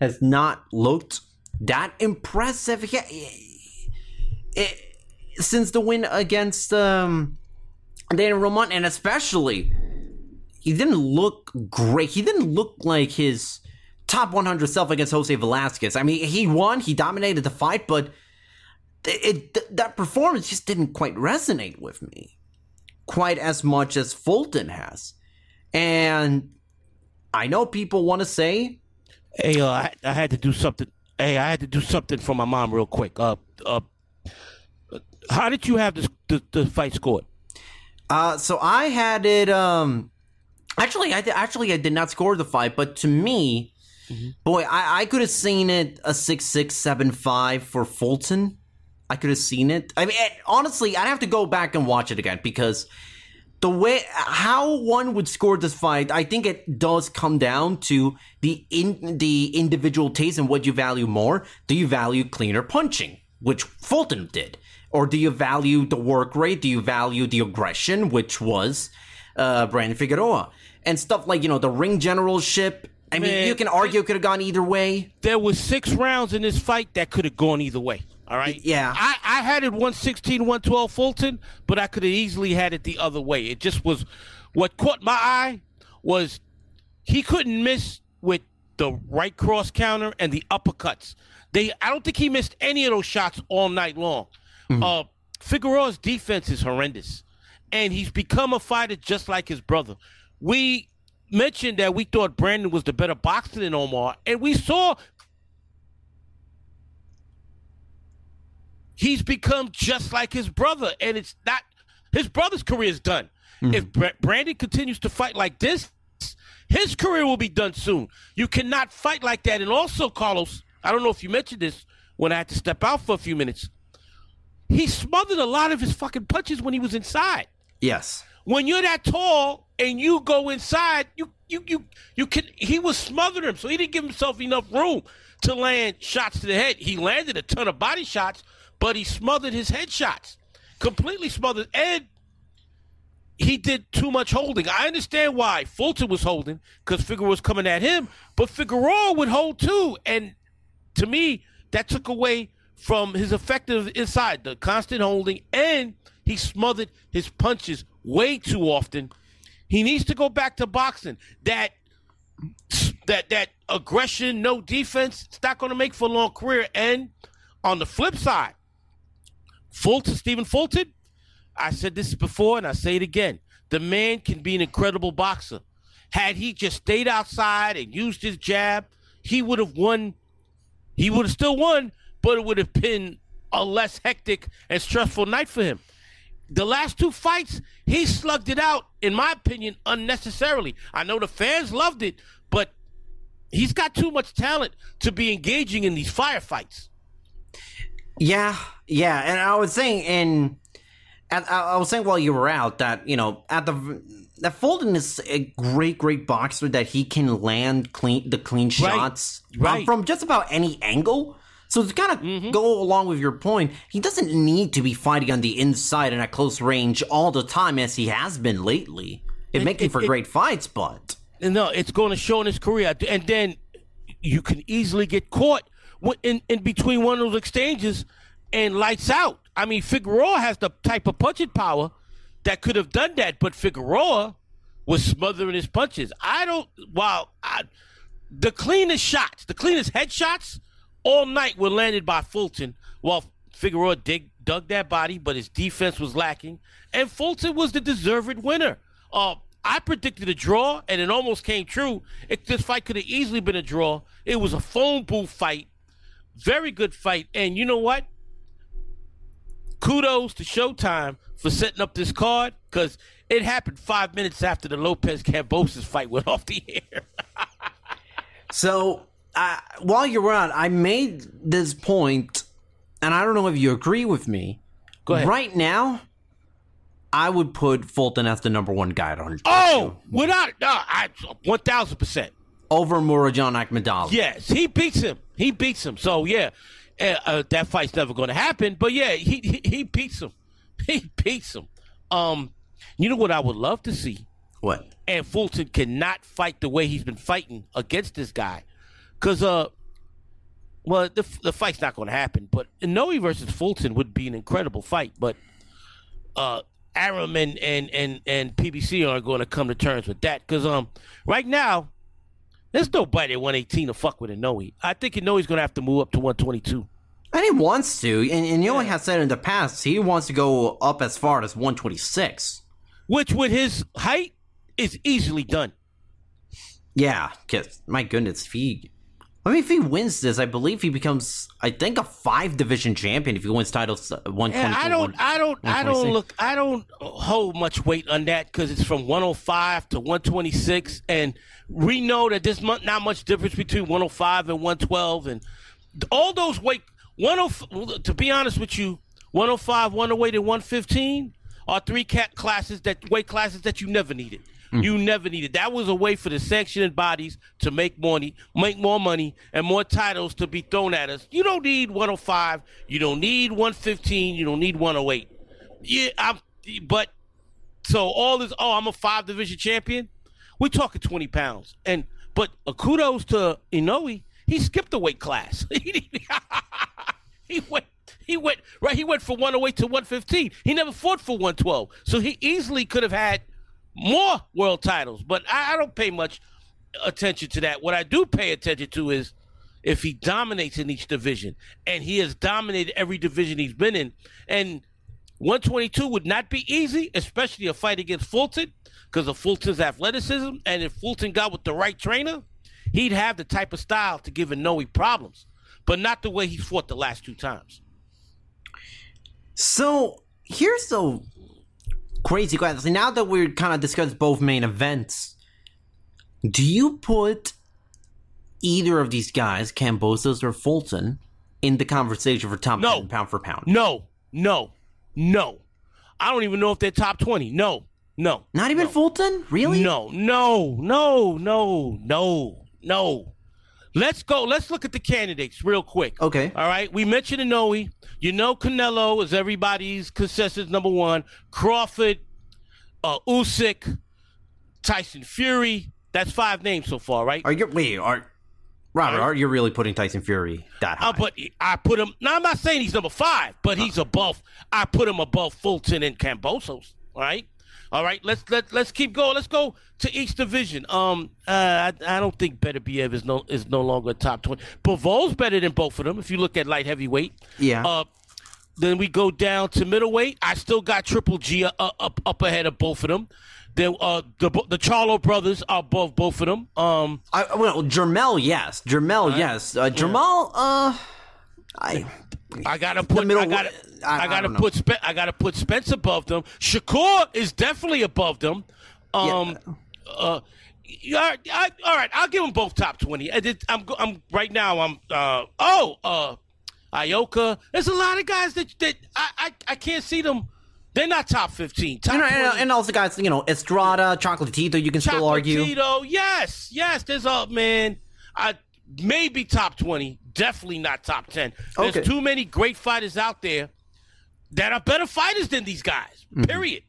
has not looked that impressive it, since the win against um, Roman, and especially he didn't look great. He didn't look like his top 100 self against Jose Velasquez. I mean, he won, he dominated the fight, but it, it that performance just didn't quite resonate with me quite as much as Fulton has. And I know people want to say, Hey, uh, I, I had to do something. Hey, I had to do something for my mom real quick. Uh, uh, how did you have this, the, the fight scored? uh, so I had it. Um, actually, I did, actually I did not score the fight, but to me, boy, I, I could have seen it a six six seven five for Fulton. I could have seen it. I mean, eh, honestly, I'd have to go back and watch it again because the way how one would score this fight, I think it does come down to the in the individual taste and what you value more. Do you value cleaner punching, which Fulton did, or do you value the work rate? Do you value the aggression, which was uh, Brandon Figueroa, and stuff like you know the ring generalship. I mean, Man, you can argue it could have gone either way. There was six rounds in this fight that could have gone either way. All right. Yeah. I, I had it 116, 112 Fulton, but I could have easily had it the other way. It just was what caught my eye was he couldn't miss with the right cross counter and the uppercuts. They I don't think he missed any of those shots all night long. Uh Figueroa's defense is horrendous. And he's become a fighter just like his brother. We mentioned that we thought Brandon was the better boxer than Omar, and we saw he's become just like his brother, and it's not his brother's career is done. Mm-hmm. If Bra- Brandon continues to fight like this, his career will be done soon. You cannot fight like that. And also, Carlos, I don't know if you mentioned this when I had to step out for a few minutes. He smothered a lot of his fucking punches when he was inside Yes. when you're that tall and you go inside, you you you you can. He was smothering him, so he didn't give himself enough room to land shots to the head. He landed a ton of body shots, but he smothered his head shots, completely smothered. And he did too much holding. I understand why Fulton was holding because Figueroa was coming at him, but Figueroa would hold too. And to me, that took away from his effective inside, the constant holding, and he smothered his punches way too often. He needs to go back to boxing. That that that aggression, no defense, it's not going to make for a long career. And on the flip side, Fulton, Stephen Fulton, I said this before and I say it again. The man can be an incredible boxer. Had he just stayed outside and used his jab, he would have won he would have still won, but it would have been a less hectic and stressful night for him. The last two fights, he slugged it out, in my opinion, unnecessarily. I know the fans loved it, but he's got too much talent to be engaging in these firefights. Yeah, yeah, and I was saying, and I, I was saying while you were out that you know at the that Fulton is a great, great boxer that he can land clean the clean shots um, right. from just about any angle. So to kind of mm-hmm. go along with your point, he doesn't need to be fighting on the inside and at close range all the time as he has been lately. It, it making it, for it, great fights, but no, it's going to show in his career, and then you can easily get caught in in between one of those exchanges and lights out. I mean, Figueroa has the type of punching power that could have done that, but Figueroa was smothering his punches. I don't. Wow, I, the cleanest shots, the cleanest headshots all night were landed by Fulton, while Figueroa dig, dug that body, but his defense was lacking, and Fulton was the deserved winner. Uh, I predicted a draw, and it almost came true. It, this fight could have easily been a draw. It was a phone booth fight, very good fight, and you know what? Kudos to Showtime for setting up this card because it happened five minutes after the Lopez Kambosos fight went off the air. so uh, while you were on, I made this point, and I don't know if you agree with me. Go ahead. Right now, I would put Fulton as the number one guy on. Oh, without uh, one thousand percent over Murodjon Akhmadaliev. Yes, he beats him. He beats him. So yeah, uh, uh, that fight's never going to happen. But yeah, he, he he beats him. He beats him. Um, you know what I would love to see? What? And Fulton cannot fight the way he's been fighting against this guy, because uh, well, the the fight's not going to happen. But Inoue versus Fulton would be an incredible fight. But uh, Arum and and and and PBC aren't going to come to terms with that because um, right now there's nobody at 118 to fuck with Inoue. I think Inoue's going to have to move up to 122. And he wants to. And, and Inoue yeah. has said in the past he wants to go up as far as 126. Which, with his height, is easily done. Yeah, because my goodness, if he I mean, if he wins this, I believe he becomes, I think, a five division champion if he wins titles uh, one twenty. I don't, I don't, I don't look, I don't hold much weight on that because it's from 105 to one twenty six, and we know that there's not much difference between 105 and one twelve, and all those weight one hundred. Oh, to be honest with you, one hundred five, one hundred eight, and one fifteen are three cat classes that weight classes that you never needed. Mm. You never needed. That was a way for the sanctioning bodies to make money, make more money, and more titles to be thrown at us. You don't need 105. You don't need 115. You don't need 108. Yeah, I'm. But so all this. Oh, I'm a five division champion. We're talking 20 pounds. And but uh, kudos to Inoue. He skipped the weight class. he went he went right. He went from 108 to 115. He never fought for 112. So he easily could have had more world titles. But I, I don't pay much attention to that. What I do pay attention to is if he dominates in each division, and he has dominated every division he's been in. And 122 would not be easy, especially a fight against Fulton, because of Fulton's athleticism. And if Fulton got with the right trainer, he'd have the type of style to give Inoue problems, but not the way he fought the last two times. So here's the crazy question. Now that we're kind of discussed both main events, do you put either of these guys, Kambosos or Fulton, in the conversation for top no. 10 pound for pound? No, no, no. I don't even know if they're top 20. No, no. Not even no. Fulton? Really? No, no, no, no, no, no. Let's go. Let's look at the candidates real quick. Okay. All right. We mentioned Inoue. You know Canelo is everybody's consensus number one. Crawford, uh, Usyk, Tyson Fury. That's five names so far, right? Are you wait? Are Robert? Are you really putting Tyson Fury that high? Uh, but I put him. Now I'm not saying he's number five, but he's above. I put him above Fulton and Kambosos. All right. All right, let's let let's keep going. Let's go to each division. Um, uh, I, I don't think Beterbiev is no is no longer top twenty. Bivol better than both of them if you look at light heavyweight. Yeah. Uh, then we go down to middleweight. I still got Triple G uh, up up ahead of both of them. Then uh, the the Charlo brothers are above both of them. Um, I, well, Jermell, yes. Jermell, yes. Uh, Jermell, uh, I. I gotta put. middle- I gotta. I- I, I gotta don't put. Spe- I gotta put Spence above them. Shakur is definitely above them. Um, uh, yeah, I, all right. I'll give them both top twenty. I did, I'm. I'm right now. I'm. Uh, oh. Uh, Ioka. There's a lot of guys that that I I, I can't see them. They're not top fifteen. Top And, 20. and, and also, guys, you know, Estrada, Chocolatito, you can still argue. Chocolatito, yes, yes. There's a man. I maybe top twenty, definitely not top ten. There's Okay. too many great fighters out there that are better fighters than these guys. Mm-hmm. Period.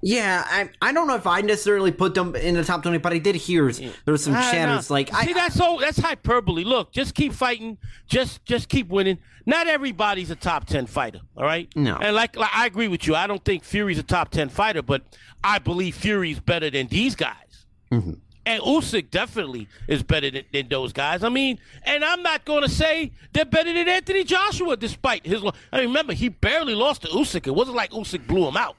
Yeah, I, I don't know if I necessarily put them in the top 20, but I did hear there was some chatters nah. like, see, I, that's so that's hyperbole. Look, just keep fighting. Just just keep winning. Not everybody's a top ten fighter. All right. No. And like, like I agree with you. I don't think Fury's a top ten fighter, but I believe Fury's better than these guys. Mm-hmm. And Usyk definitely is better than, than those guys. I mean, and I'm not going to say they're better than Anthony Joshua, despite his. lo- I mean, remember he barely lost to Usyk. It wasn't like Usyk blew him out.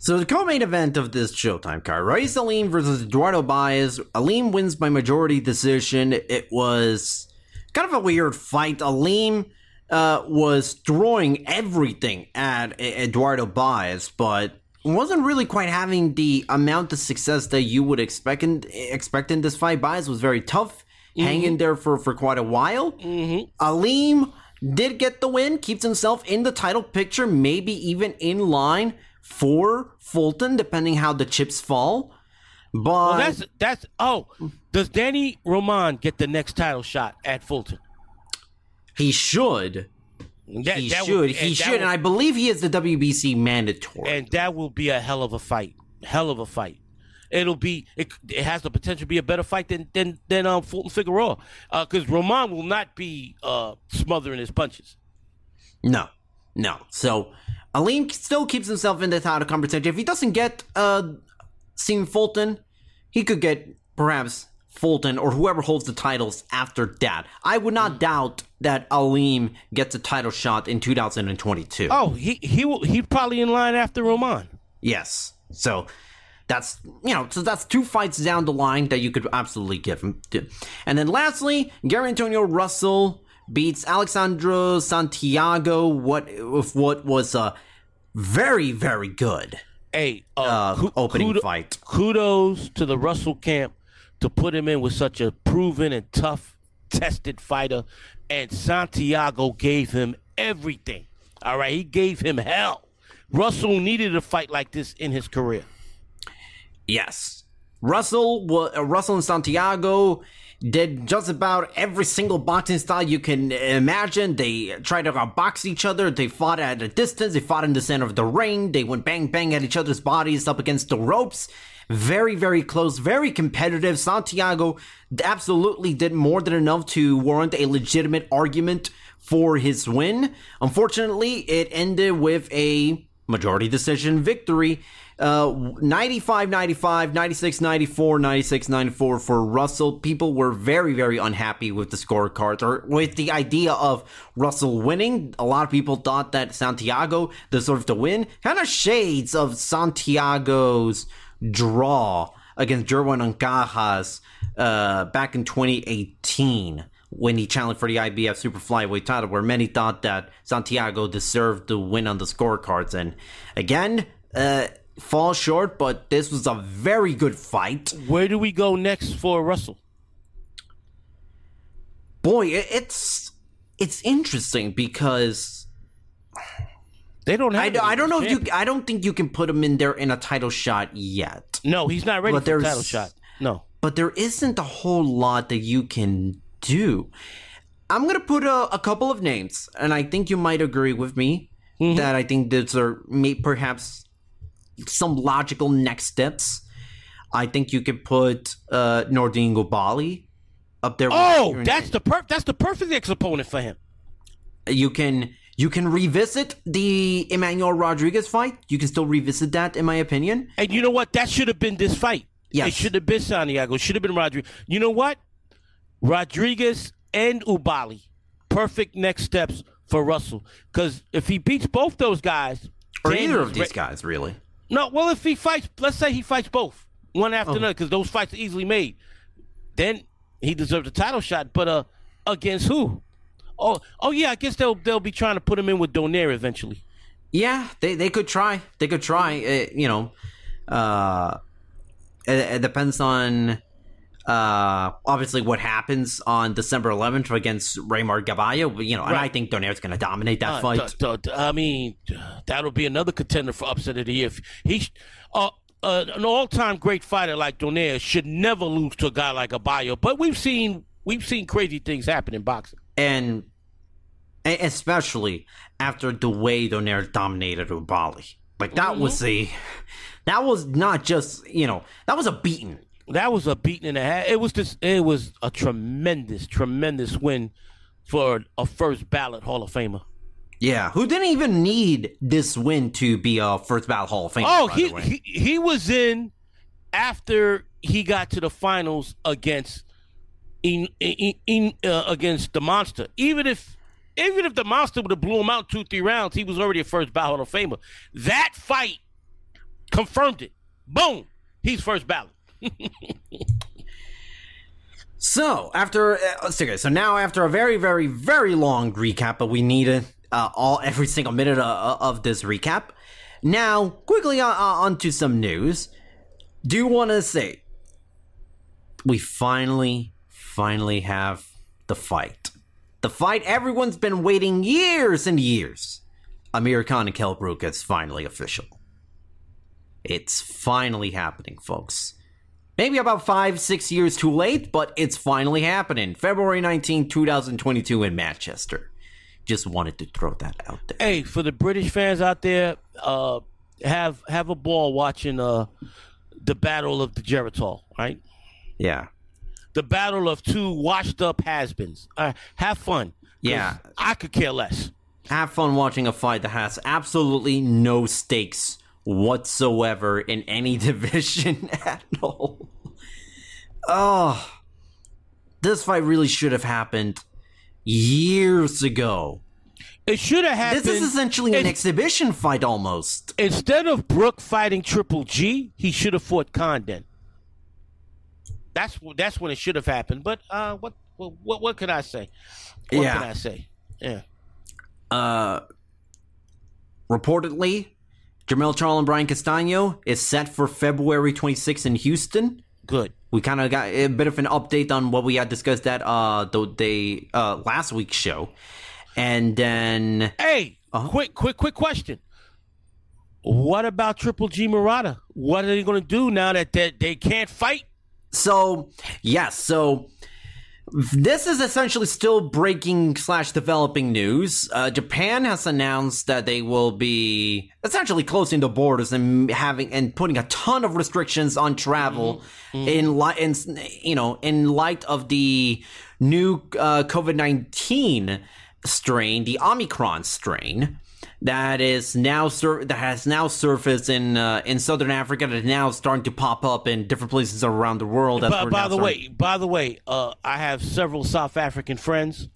So the co-main event of this Showtime card, Ra'eese Aleem versus Eduardo Baez. Aleem wins by majority decision. It was kind of a weird fight. Aleem uh, was throwing everything at Eduardo Baez, but wasn't really quite having the amount of success that you would expect in, expect in this fight. Baez was very tough, mm-hmm. hanging there for, for quite a while. Mm-hmm. Aleem did get the win, keeps himself in the title picture, maybe even in line for Fulton, depending how the chips fall. But Well, that's that's. Oh, does Danny Roman get the next title shot at Fulton? he should. That, He that should. he should. and I believe he is the WBC mandatory. and that will be a hell of a fight. Hell of a fight. It'll be. It, it has the potential to be a better fight than than than um, Fulton Figueroa, because Roman will not be uh, smothering his punches. No, no. So Aleem still keeps himself in the title conversation. If he doesn't get uh Seam Fulton, he could get perhaps Fulton or whoever holds the titles after that. I would not doubt that Aleem gets a title shot in 2022. Oh, he he will. He probably in line after Roman. Yes. So that's you know, so that's two fights down the line that you could absolutely give him. And then lastly, Gary Antonio Russell beats Alexandro Santiago. What if what was a very very good Hey, uh, uh, opening fight. kudos to the Russell camp to put him in with such a proven and tough, tested fighter. And Santiago gave him everything. All right, he gave him hell. Russell needed a fight like this in his career. Yes. Russell, uh, Russell and Santiago did just about every single boxing style you can imagine. They tried to box each other. They fought at a distance. They fought in the center of the ring. They went bang bang at each other's bodies up against the ropes. Very, very close, very competitive. Santiago absolutely did more than enough to warrant a legitimate argument for his win. Unfortunately, it ended with a majority decision victory. Uh, 95 95, 96 94, 96 94 for Russell. People were very, very unhappy with the scorecards or with the idea of Russell winning. A lot of people thought that Santiago deserved to win. Kind of shades of Santiago's draw against Jerwin Ancajas uh, back in 2018 when he challenged for the IBF Super Flyweight title, where many thought that Santiago deserved to win on the scorecards. And again, uh, fall short, but this was a very good fight. Where do we go next for Russell? Boy, it's it's interesting because They don't have. I, any I don't know if you. I don't think you can put him in there in a title shot yet. No, he's not ready But for a title shot. No. but there isn't a whole lot that you can do. I'm gonna put a, a couple of names, and I think you might agree with me that I think these are may, perhaps some logical next steps. I think you could put uh, Nordine Oubaali up there. Oh, that's the per- That's the perfect ex opponent for him. you can you can revisit the Emmanuel Rodriguez fight. You can still revisit that, in my opinion. And you know what? That should have been this fight. Yes. It should have been Santiago. Should have been Rodriguez. You know what? Rodriguez and Oubaali perfect next steps for Russell. Because if he beats both those guys, or then either of these guys, really. No, well, if he fights, let's say he fights both one after another, because those fights are easily made. Then he deserves a title shot. But uh, against who? Oh, oh yeah, I guess they'll they'll be trying to put him in with Donaire eventually. Yeah, they they could try. They could try. Uh, you know, uh, it, it depends on uh obviously what happens on December 11th against Reymart Gaballo. You know, and I Right. think Donaire's going to dominate that Uh, fight. d- d- I mean, that'll be another contender for upset of the year. If He, uh, uh, an all-time great fighter like Donaire should never lose to a guy like Abayo. But we've seen we've seen crazy things happen in boxing. And especially after the way Donaire dominated Oubaali. Like that was mm-hmm. a that was not just you know that was a beating. That was a beating in the head. It was just it was a tremendous, tremendous win for a first ballot Hall of Famer. Yeah, who didn't even need this win to be a first ballot Hall of Fame. Oh, he, he he was in after he got to the finals against in, in, in uh, against the monster. Even if even if the monster would have blew him out two three rounds, he was already a first ballot Hall of Famer. That fight confirmed it. Boom, he's first ballot. So after uh. So now after a very very very long recap, but we needed uh, all every single minute uh, of this recap. Now quickly on, on to some news. Do you want to say we finally finally have the fight. The fight everyone's been waiting years and years. Amir Khan and Kell Brook is finally official. It's finally happening, folks. Maybe about five, six years too late, but it's finally happening. February 19, 2022 in Manchester. Just wanted to throw that out there. Hey, for the British fans out there, uh, have have a ball watching uh, the Battle of the Geritol, right? Yeah. The battle of two washed up has-beens. Uh, have fun. Yeah. I could care less. Have fun watching a fight that has absolutely no stakes whatsoever in any division at all. Oh. This fight really should have happened years ago. It should have happened. This is essentially an it- exhibition fight almost. Instead of Brook fighting Triple G, he should have fought Condon. That's that's when it should have happened. But uh, what what what, can I say? What Yeah. can I say? Yeah. uh, reportedly, Jermell Charlo and Brian Castano is set for February 26th in Houston. Good. We kind of got a bit of an update on what we had discussed that uh the day uh last week's show, and then Hey, Uh-huh. quick, quick, quick question. What about Triple G Murata? What are they going to do now that they, they can't fight? So yes, so this is essentially still breaking slash developing news. Uh, Japan has announced that they will be essentially closing the borders and having and putting a ton of restrictions on travel in light, in you know, in light of the new uh, COVID nineteen strain, the Omicron strain. That is now sur- that has now surfaced in uh, in southern Africa. That is now starting to pop up in different places around the world. as By, by the starting- way, by the way, uh, I have several South African friends.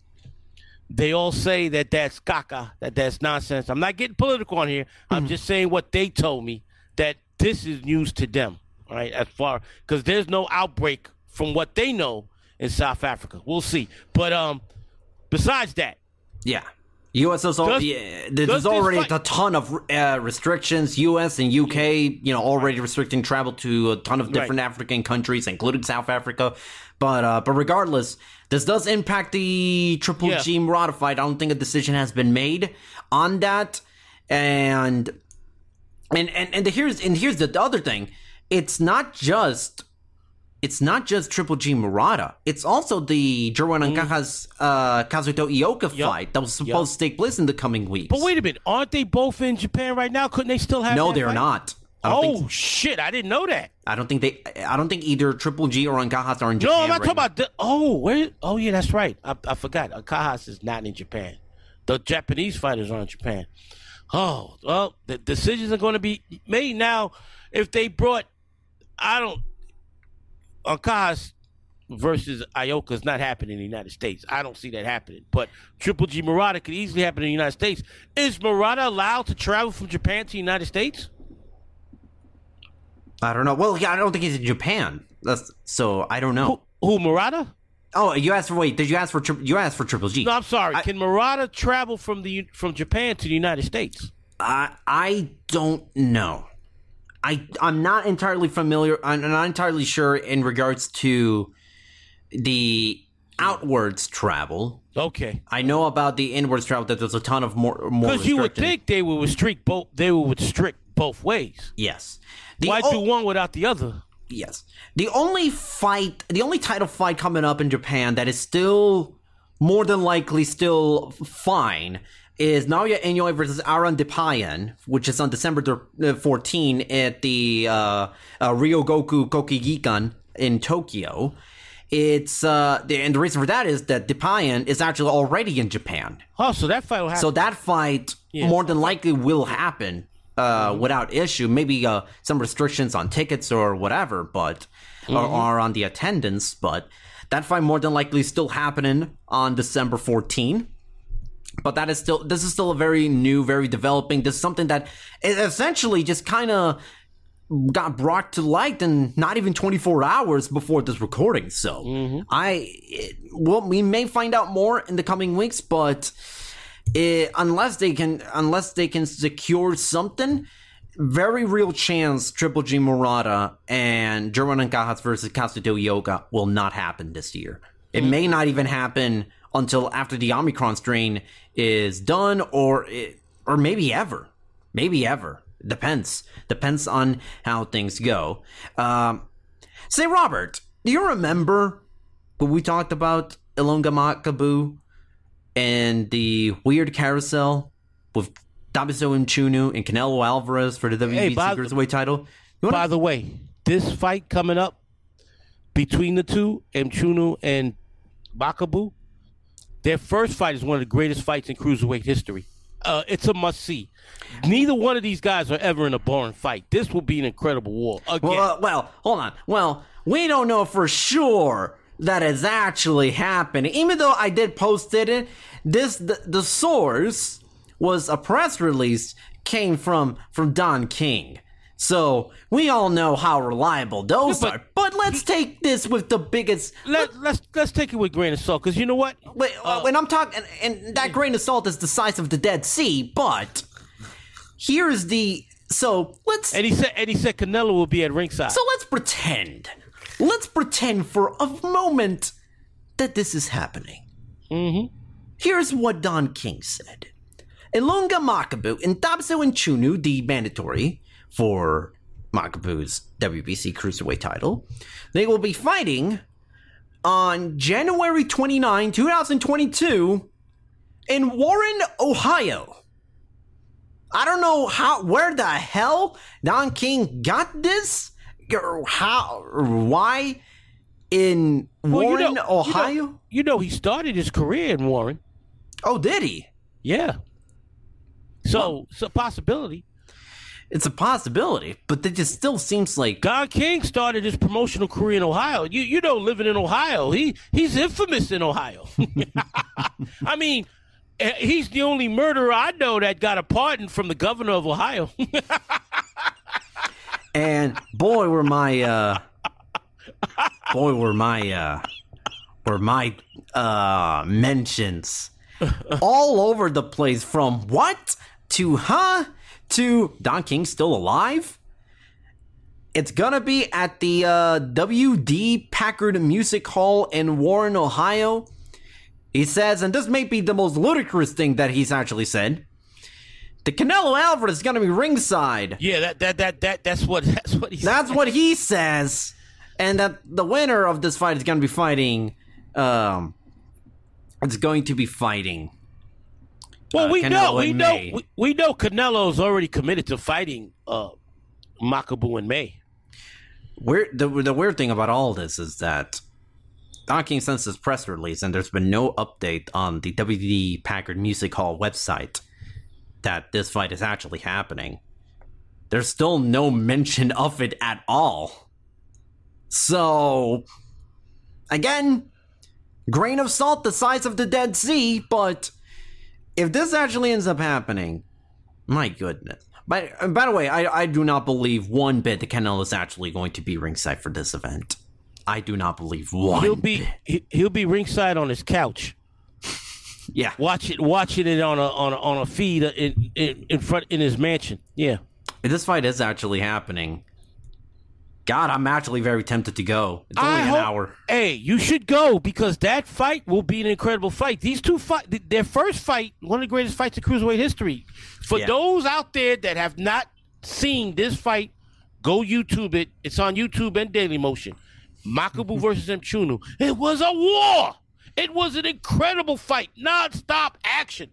They all say that that's caca, that that's nonsense. I'm not getting political on here. Mm-hmm. I'm just saying what they told me that this is news to them, right? As far because there's no outbreak from what they know in South Africa. We'll see. But um, besides that, Yeah. U.S. Does- yeah, there's already fight- a ton of uh, restrictions. U.S. and U.K. You know already restricting travel to a ton of different African countries, including South Africa. But uh, but regardless, this does impact the Triple Yeah. G fight. I don't think a decision has been made on that, and and and and here's and here's the other thing. It's not just it's not just Triple G Murata. It's also the Jerwin Ancajas uh, Kazuto Ioka Mm. Yup. fight that was supposed to take place in the coming weeks. but wait a minute, aren't they both in Japan right now? Couldn't they still have? no, they're fight? not. Oh shit! I didn't know that. I don't think they. I don't think either Triple G or Ancajas are in Japan. No, I'm not right talking about the. Oh, where? Oh, yeah, that's right. I, I forgot. Ancajas is not in Japan. The Japanese fighters are in Japan. Oh, well, the decisions are going to be made now. If they brought, I don't. Ancajas versus Ioka is not happening in the United States. I don't see that happening. But Triple G Murata could easily happen in the United States. Is Murata allowed to travel from Japan to the United States? I don't know. Well, yeah, I don't think he's in Japan. That's so I don't know. Who, who Murata? Oh, you asked for wait? Did you ask for tri- you asked for Triple G? No, I'm sorry. I- Can Murata travel from the from Japan to the United States? I I don't know. I I'm not entirely familiar. I'm not entirely sure in regards to the outwards travel. Okay. I know about the inwards travel that there's a ton of more more. Because you would think they would restrict both. They would restrict both ways. yes. The Why o- do one without the other? Yes. The only fight, the only title fight coming up in Japan that is still more than likely still fine is Naoya Inoue versus Aran Dipaen, which is on December uh, 14 at the uh, uh, Ryogoku Kokugikan in Tokyo. It's uh, the, and the reason for that is that Depayan is actually already in Japan. Oh, so that fight will happen. So that fight Yeah. more than likely will happen uh, without issue. Maybe uh, some restrictions on tickets or whatever, but or, or on the attendance. But that fight more than likely is still happening on December 14. But that is still this is still a very new, very developing. This is something that essentially just kind of got brought to light in not even 24 hours before this recording. So mm-hmm. I, it, well, we may find out more in the coming weeks, but it, unless they can, unless they can secure something, very real chance Triple G Murata and German Nakahatsu versus Kazuto Ioka will not happen this year. It may mm-hmm. not even happen until after the Omicron strain is done, or it, or maybe ever, maybe ever. Depends. Depends on how things go. Um, say, Robert, do you remember when we talked about Ilunga Makabu and the weird carousel with Thabiso Mchunu and Canelo Alvarez for the WBC Hey, by- Cruiserweight title? Wanna- By the way, this fight coming up between the two, Mchunu and Makabu, their first fight is one of the greatest fights in cruiserweight history. Uh, it's a must see. Neither one of these guys are ever in a boring fight. This will be an incredible war. Again, Well, uh, well, hold on. Well, we don't know for sure that it's actually happening. Even though I did post it, this the, the source was a press release came from from Don King. So we all know how reliable those Yeah, but- are. But let's take this with the biggest. let, let's let's take it with grain of salt because you know what? Wait, uh, when I'm talking, and, and that grain of salt is the size of the Dead Sea. But here's the so let's And he said and he said Canelo will be at ringside. So let's pretend. Let's pretend for a moment that this is happening. mm-hmm. Here's what Don King said. Ilunga Makabu and Thabiso Mchunu, the mandatory for Makabu's WBC Cruiserweight title, they will be fighting on January 29, 2022 in Warren, Ohio. I don't know how where the hell Don King got this or how or why in Well, Warren, you know- Ohio. You know, he started his career in Warren. Oh, did he? Yeah. So it's a possibility. It's a possibility, but it just still seems like Don King started his promotional career in Ohio. You you know, living in Ohio, he he's infamous in Ohio. I mean, eh, he's the only murderer I know that got a pardon from the governor of Ohio. and boy were my uh boy were my uh were my uh mentions all over the place from what to huh to Don King still alive it's gonna be at the uh, WD Packard Music Hall in Warren, Ohio. He says, and this may be the most ludicrous thing that he's actually said. The Canelo Alvarez is gonna be ringside. yeah, that that that that that's what that's what he That's what he says. And that the winner of this fight is to be fighting. Um, it's going to be fighting. Well, uh, we know, we know, we, we know Canelo's already committed to fighting uh, Makabu in May. Weird, the, the weird thing about all this is that Don King sends this press release, and there's been no update on the WD Packard Music Hall website that this fight is actually happening. There's still no mention of it at all. So, again, grain of salt the size of the Dead Sea, but if this actually ends up happening, my goodness. But by the way, I, I do not believe one bit that Canelo is actually going to be ringside for this event. I do not believe one. He'll be bit. he, he'll be ringside on his couch, yeah. watching watching it on a on a, on a feed in, in in front in his mansion. Yeah. If this fight is actually happening, God, I'm actually very tempted to go. It's only I an hope- hour. Hey, you should go because that fight will be an incredible fight. These two fight, their first fight, one of the greatest fights in cruiserweight history. For Yeah. those out there that have not seen this fight, go YouTube it. It's on YouTube and Daily Motion. Makabu versus Mchunu. It was a war. It was an incredible fight, non-stop action,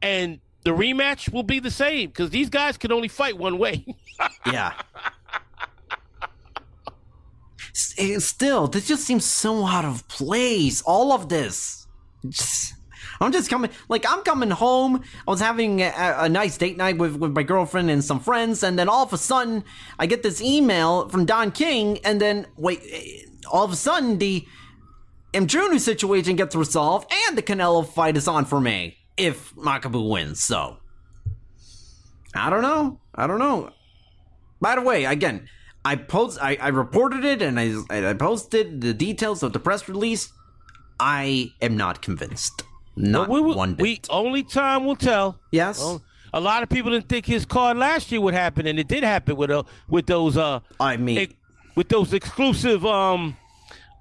and the rematch will be the same because these guys can only fight one way. Yeah. Still, this just seems so out of place. All of this. I'm just coming, like, I'm coming home. I was having a, a nice date night with, with my girlfriend and some friends, and then all of a sudden, I get this email from Don King, and then, wait, eh, all of a sudden, the Mchunu situation gets resolved, and the Canelo fight is on for me if Makabu wins, so. I don't know. I don't know. By the way, again, I post, I, I reported it, and I, I posted the details of the press release. I am not convinced. Not we, one bit. we only time will tell. yes, Well, a lot of people didn't think his card last year would happen, and it did happen with uh, with those uh I mean, ex- with those exclusive um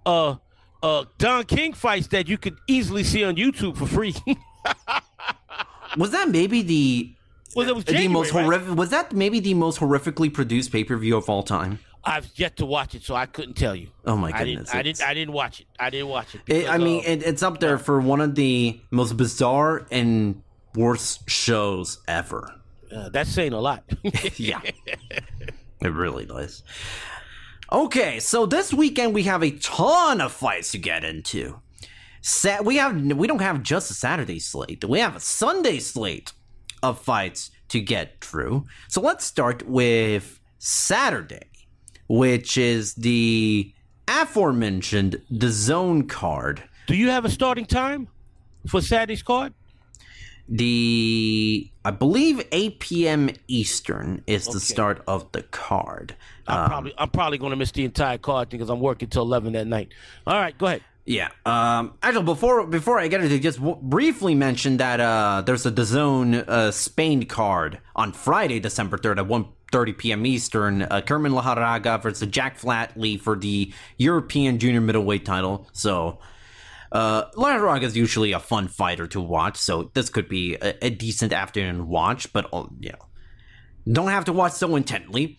uh uh Don King fights that you could easily see on YouTube for free. was that maybe the well, it was the January, most right? horrific? Was that maybe the most horrifically produced pay per view of all time? I've yet to watch it, so I couldn't tell you. Oh my I didn't. goodness, I didn't. I didn't watch it. I didn't watch it. It, I mean, uh, it, it's up there for one of the most bizarre and worst shows ever. uh, that's saying a lot. yeah. It really does. Okay, so this weekend we have a ton of fights to get into. We have we don't have just a Saturday slate. We have a Sunday slate of fights to get through. So let's start with Saturday, which is the aforementioned DAZN card. Do you have a starting time for Saturday's card? The I believe 8 p.m. Eastern is the start of the card. I'm probably I'm probably going to miss the entire card because I'm working till 11 that night. All right, go ahead. Yeah. Um. Actually, before before I get into it, just w- briefly mention that uh, there's a DAZN uh, Spain card on Friday, December third at 1.30 p.m. Eastern. Uh, Kerman Lejarraga versus Jack Flatley for the European Junior Middleweight title. So. Uh, is usually a fun fighter to watch, so this could be a, a decent afternoon watch, but uh, you know, don't have to watch so intently.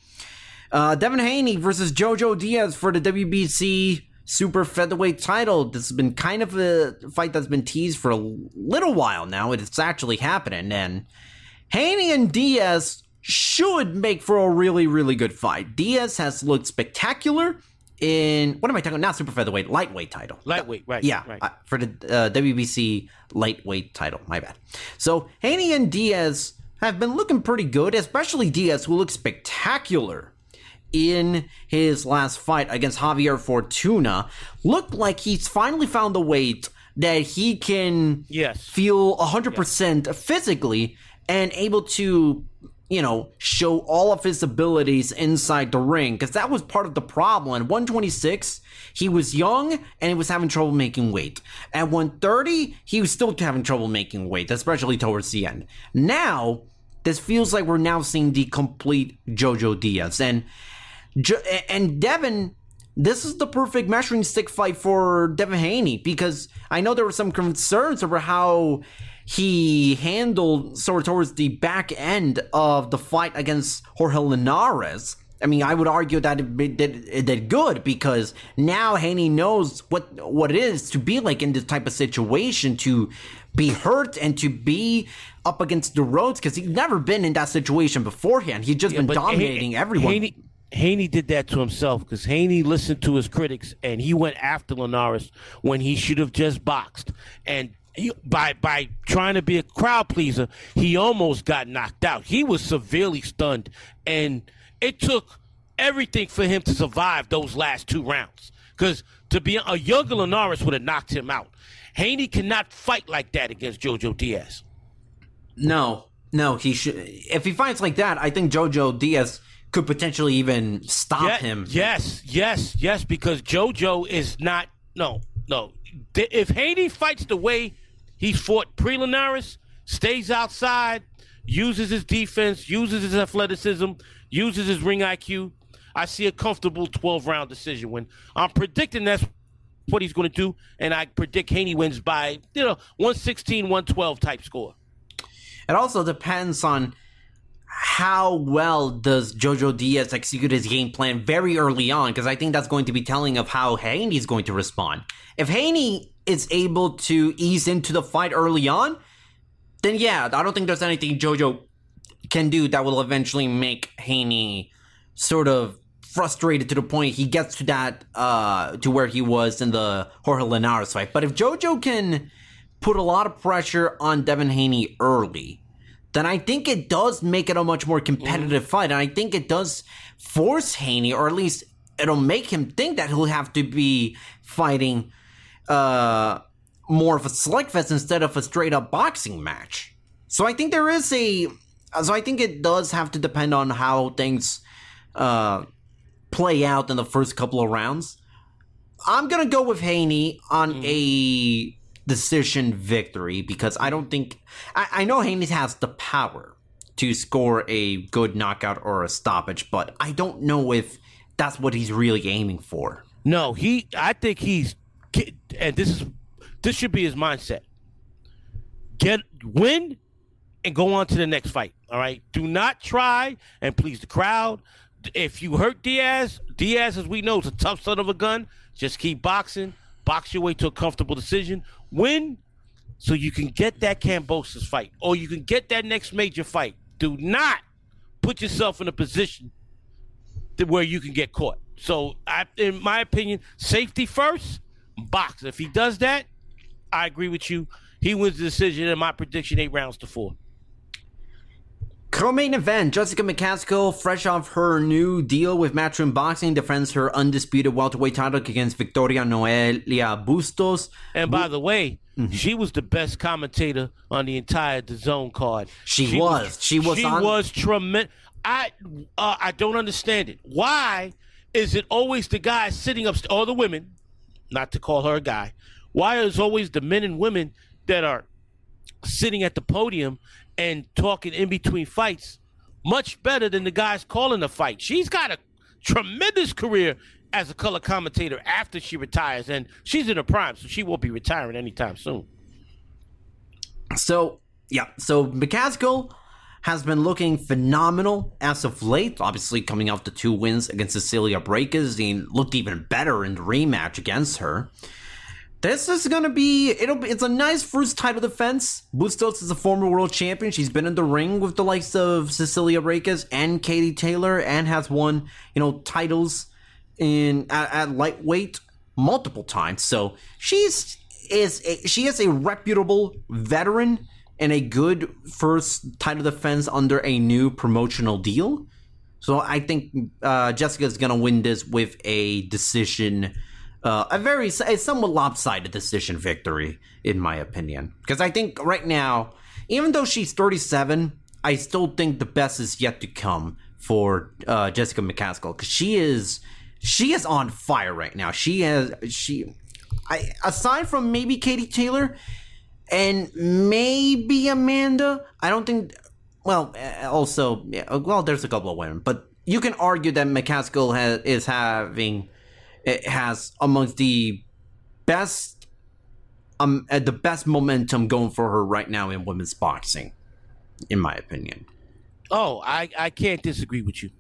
Uh, Devin Haney versus Jojo Diaz for the WBC Super Featherweight title. This has been kind of a fight that's been teased for a little while now. It's actually happening, and Haney and Diaz should make for a really, really good fight. Diaz has looked spectacular in what am I talking? About? Not super featherweight, lightweight title. Lightweight, right? Yeah, right. uh, for the uh, WBC lightweight title. My bad. So Haney and Diaz have been looking pretty good, especially Diaz, who looked spectacular in his last fight against Javier Fortuna. Looked like he's finally found the weight that he can Yes. feel 100% physically and able to you know show all of his abilities inside the ring. Because that was part of the problem. At 126 he was young and he was having trouble making weight. At 130 he was still having trouble making weight especially towards the end. Now this feels like we're now seeing the complete jojo diaz. And and Devin, this is the perfect measuring stick fight for Devin Haney because I know there were some concerns over how he handled sort of towards the back end of the fight against Jorge Linares. I mean, I would argue that it did, it did good because now Haney knows what what it is to be like in this type of situation to be hurt and to be up against the ropes because he's never been in that situation beforehand. He's just been dominating Ha- everyone. Haney, Haney did that to himself because Haney listened to his critics and he went after Linares when he should have just boxed. And he, by by trying to be a crowd pleaser, he almost got knocked out. He was severely stunned, and it took everything for him to survive those last two rounds. Because To be a younger Linares would have knocked him out. Haney cannot fight like that against Jojo Diaz. No, no, he should. If he fights like that, I think Jojo Diaz could potentially even stop Yeah, him. Yes, yes, yes, because JoJo is not. No, no. If Haney fights the way he fought pre Linares, stays outside, uses his defense, uses his athleticism, uses his ring IQ, I see a comfortable 12 round decision win. I'm predicting that's what he's going to do, and I predict Haney wins by, you know, 116, 112 type score. It also depends on how well does Jojo Diaz execute his game plan very early on, because I think that's going to be telling of how Haney's going to respond. If Haney is able to ease into the fight early on, then yeah, I don't think there's anything Jojo can do that will eventually make Haney sort of frustrated to the point he gets to that uh to where he was in the Jorge Linares fight. But if Jojo can put a lot of pressure on Devin Haney early, then I think it does make it a much more competitive fight. And I think it does force Haney, or at least it'll make him think that he'll have to be fighting uh, more of a select fest instead of a straight up boxing match. So I think there is a. So I think it does have to depend on how things uh, play out in the first couple of rounds. I'm gonna go with Haney on a decision victory because I don't think I, I know Haney has the power to score a good knockout or a stoppage, but I don't know if that's what he's really aiming for. No, he. I think he's, and this is, this should be his mindset. Get win, and go on to the next fight. All right. Do not try and please the crowd. If you hurt Diaz, Diaz, as we know, is a tough son of a gun. Just keep boxing, box your way to a comfortable decision, win, so you can get that Kambosos fight, or you can get that next major fight. Do not put yourself in a position where you can get caught. So, I, in my opinion, safety first, box. If he does that, I agree with you. He wins the decision, and my prediction eight rounds to four. Co-main event: Jessica McCaskill, fresh off her new deal with Matchroom Boxing, defends her undisputed welterweight title against Victoria Noelia Bustos. And by the way, she was the best commentator on the entire DAZN card. She was. She was She on- was tremendous. I uh, I don't understand it. Why is it always the guy sitting up, or the women, not to call her a guy? Why is it always the men and women that are sitting at the podium and talking in between fights much better than the guys calling the fight? She's got a tremendous career as a color commentator after she retires, and she's in her prime, so she won't be retiring anytime soon. So yeah, so McCaskill has been looking phenomenal as of late. Obviously, coming off the two wins against Cecilia Brækhus, and looked even better in the rematch against her. This is gonna be it'll be it's a nice first title defense. Bustos is a former world champion. She's been in the ring with the likes of Cecilia Brækhus and Katie Taylor, and has won you know titles in at, at lightweight multiple times. So she's is a, she is a reputable veteran and a good first title defense under a new promotional deal. So I think uh, is gonna win this with a decision, uh, a very a somewhat lopsided decision victory, in my opinion. Because I think right now, even though she's 37, I still think the best is yet to come for uh, Jessica McCaskill because she is she is on fire right now. She has she, I aside from maybe Katie Taylor and maybe Amanda. I don't think. Well, uh, also, yeah, well, there's a couple of women, but you can argue that McCaskill has, is having it has amongst the best um uh, the best momentum going for her right now in women's boxing, in my opinion. Oh, I, I can't disagree with you.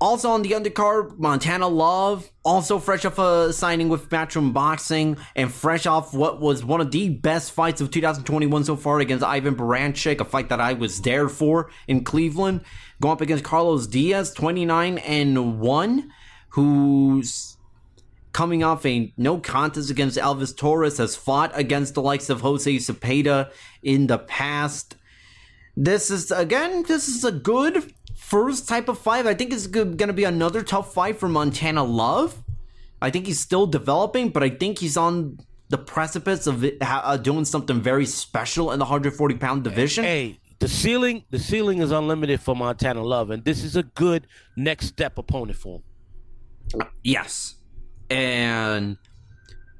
Also on the undercard, Montana Love, also fresh off a signing with Matchroom Boxing, and fresh off what was one of the best fights of 2021 so far against Ivan Baranchyk, a fight that I was there for in Cleveland, going up against Carlos Diaz, 29 and 1, who's coming off a no contest against Elvis Torres, has fought against the likes of Jose Zepeda in the past. This is again, this is a good first type of fight. I think it's going to be another tough fight for Montana Love. I think he's still developing, but I think he's on the precipice of it, uh, doing something very special in the 140 pound division. Hey, the ceiling, the ceiling is unlimited for Montana Love, and this is a good next step opponent for him. Yes. And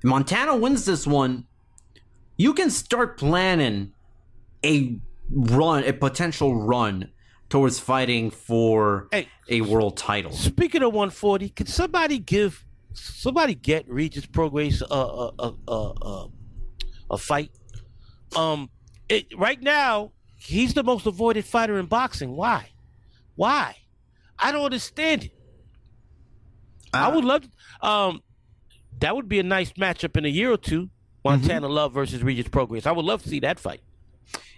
Montana wins this one. You can start planning a run, a potential run towards fighting for Hey. a world title. Speaking of 140, can somebody give somebody get Regis Prograis a a a a, a, a fight? Um, it, right now he's the most avoided fighter in boxing. Why? Why? I don't understand it. I Uh, would love. Um, that would be a nice matchup in a year or two. Montana Love versus Regis Prograis. I would love to see that fight.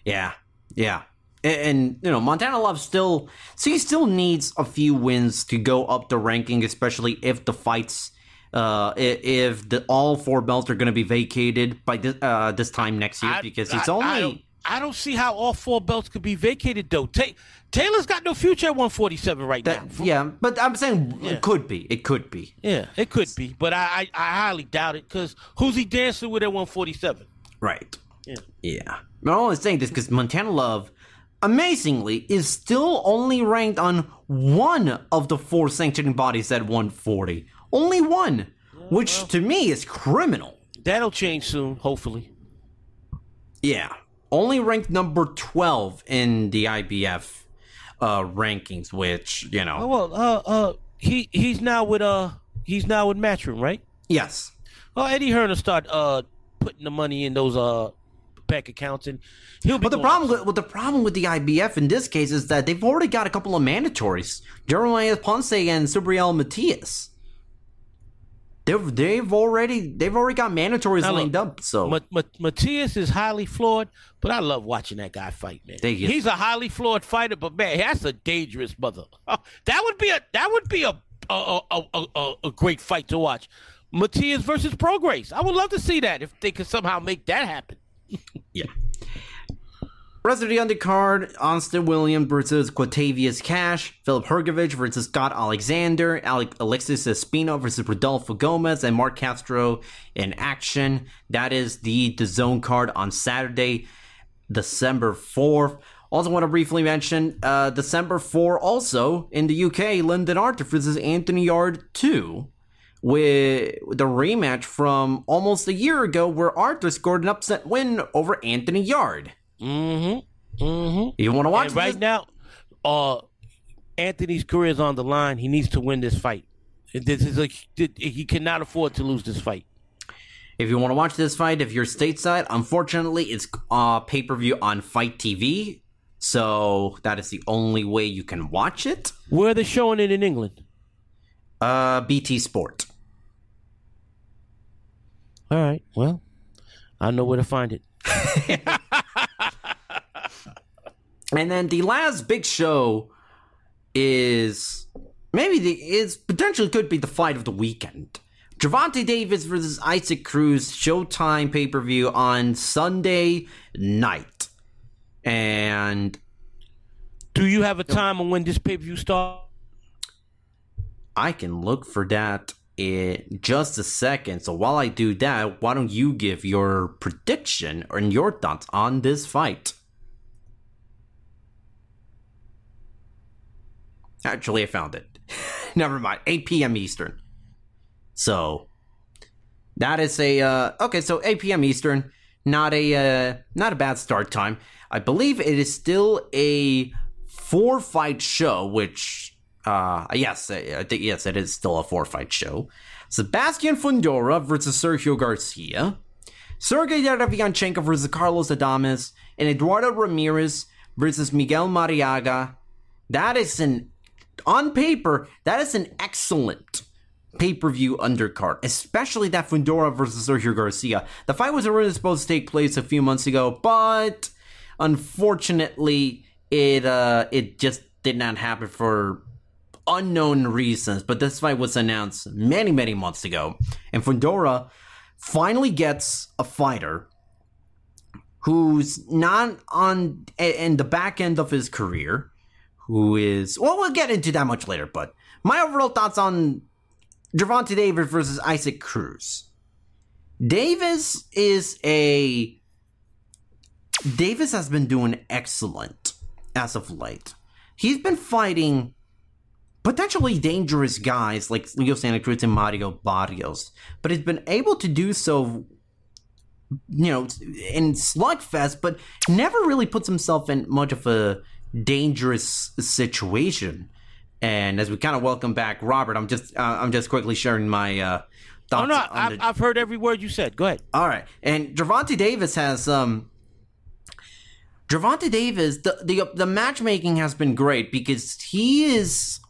Yeah, yeah. And, and, you know, Montana Love still, so he still needs a few wins to go up the ranking, especially if the fights, uh, if the all four belts are going to be vacated by this, uh, this time next year, I- because it's I- only. I don't, I don't see how all four belts could be vacated though. Ta- Taylor's got no future at 147 right that, now. yeah, but I'm saying Yeah. it could be. It could be. Yeah, it could be, but I I, I highly doubt it because who's he dancing with at 147? Right. Yeah. Yeah. I'm only saying this because Montana Love, amazingly, is still only ranked on one of the four sanctioning bodies at 140. Only one, which to me is criminal. That'll change soon, hopefully. Yeah. Only ranked number 12 in the IBF uh, rankings, which, you Oh know. well, uh uh he he's now with uh he's now with Matchroom, right? Yes. Well, Eddie Hearn will start uh putting the money in those uh bank accounts, and he'll be. But the problem with the problem with the IBF in this case is that they've already got a couple of mandatories. Jeremiah Ponce and Subriel Matias. They've they've already they've already got mandatories Now, look, lined up. So Ma- Ma- Matias is highly flawed, but I love watching that guy fight, man. Thank you. He's a highly flawed fighter, but man, that's a dangerous mother. that would be a that would be a a, a, a, a, a great fight to watch. Matias versus Prograis. I would love to see that if they could somehow make that happen. yeah. Rest of the undercard: Austin Williams versus Quatavius Cash, Filip Hrgović versus Scott Alexander, Alec- Alexis Espino versus Rodolfo Gomez, and Marc Castro in action. That is the DAZN card on Saturday, December fourth. Also, want to briefly mention uh, December 4 also in the UK, Lyndon Arthur versus Anthony Yard 2 with the rematch from almost a year ago where Arthur scored an upset win over Anthony Yard. Mm-hmm. Mm-hmm. You want to watch And right this? now, uh, Anthony's career is on the line. He needs to win this fight. This is a, he cannot afford to lose this fight. If you want to watch this fight, if you're stateside, unfortunately, it's uh, pay per view on FITE TV. So that is the only way you can watch it. Where are they showing it in England? Uh, BT Sport. All right. Well, I know where to find it. And then the last big show is maybe the is potentially could be the fight of the weekend. Gervonta Davis versus Isaac Cruz Showtime pay per view on Sunday night, and Do you have a time on when this pay per view starts? I can look for that in just a second. So while I do that, why don't you give your prediction and your thoughts on this fight? Actually, I found it. Never mind. 8 p.m. Eastern. So that is a uh, okay. So 8 p.m. Eastern, not a uh, not a bad start time. I believe it is still a four fight show, which uh yes, I think yes, it is still a four fight show. Sebastian Fundora versus Sergio Garcia, Sergey Derevyanchenko versus Carlos Adames, and Eduardo Ramirez versus Miguel Marriaga. That is an on paper, that is an excellent pay-per-view undercard, especially that Fundora versus Sergio Garcia. The fight was originally supposed to take place a few months ago, but unfortunately, it uh it just did not happen for unknown reasons. But this fight was announced many, many months ago, and Fundora finally gets a fighter who's not on in the back end of his career, who is well, we'll get into that much later. But my overall thoughts on Gervonta Davis versus Isaac Cruz. Davis is a Davis has been doing excellent as of late. He's been fighting potentially dangerous guys like Leo Santa Cruz and Mario Barrios, but he's been able to do so, you know, in slugfest, but never really puts himself in much of a dangerous situation. And as we kind of welcome back Robert, I'm just uh, I'm just quickly sharing my uh, thoughts. Oh no, on I've, the- I've heard every word you said. Go ahead. all right, and Gervonta Davis has um. Gervonta Davis, the, the the matchmaking has been great because he is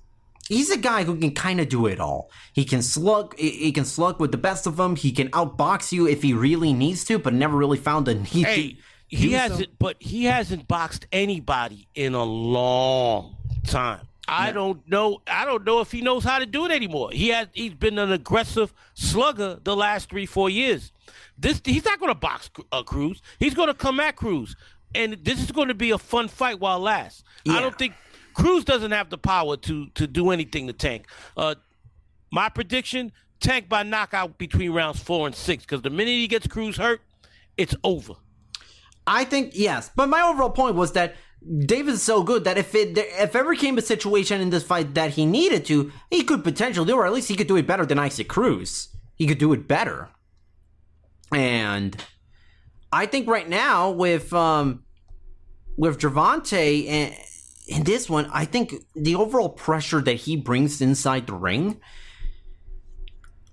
he's a guy who can kind of do it all. He can slug he he can slug with the best of them. He can outbox you if he really needs to, but never really found a need Hey, to. He hasn't, but he hasn't boxed anybody in a long time. I don't know. I don't know if he knows how to do it anymore. He has. He's been an aggressive slugger the last three, four years. This he's not going to box uh, Cruz. He's going to come at Cruz, and this is going to be a fun fight while it lasts. I don't think Cruz doesn't have the power to to do anything to Tank. Uh, my prediction: Tank by knockout between rounds four and six. Because the minute he gets Cruz hurt, it's over. I think yes, but my overall point was that Davis is so good that if it if ever came a situation in this fight that he needed to, he could potentially do, or at least he could do it better than Isaac Cruz. He could do it better, and I think right now with um with Gervonta and in this one, I think the overall pressure that he brings inside the ring.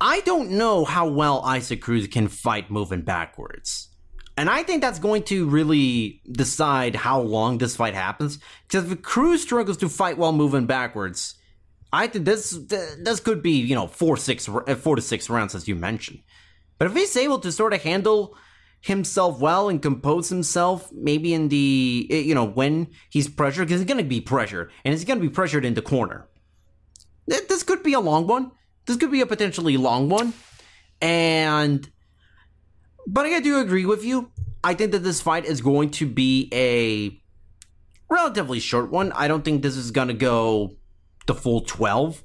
I don't know how well Isaac Cruz can fight moving backwards. And I think that's going to really decide how long this fight happens. Because if Cruz struggles to fight while moving backwards, I think this this could be you know four six uh, four to six rounds as you mentioned. But if he's able to sort of handle himself well and compose himself, maybe in the you know when he's pressured, because he's going to be pressured and he's going to be pressured in the corner. This could be a long one. This could be a potentially long one, and but I do agree with you. I think that this fight is going to be a relatively short one. I don't think this is going to go the full 12.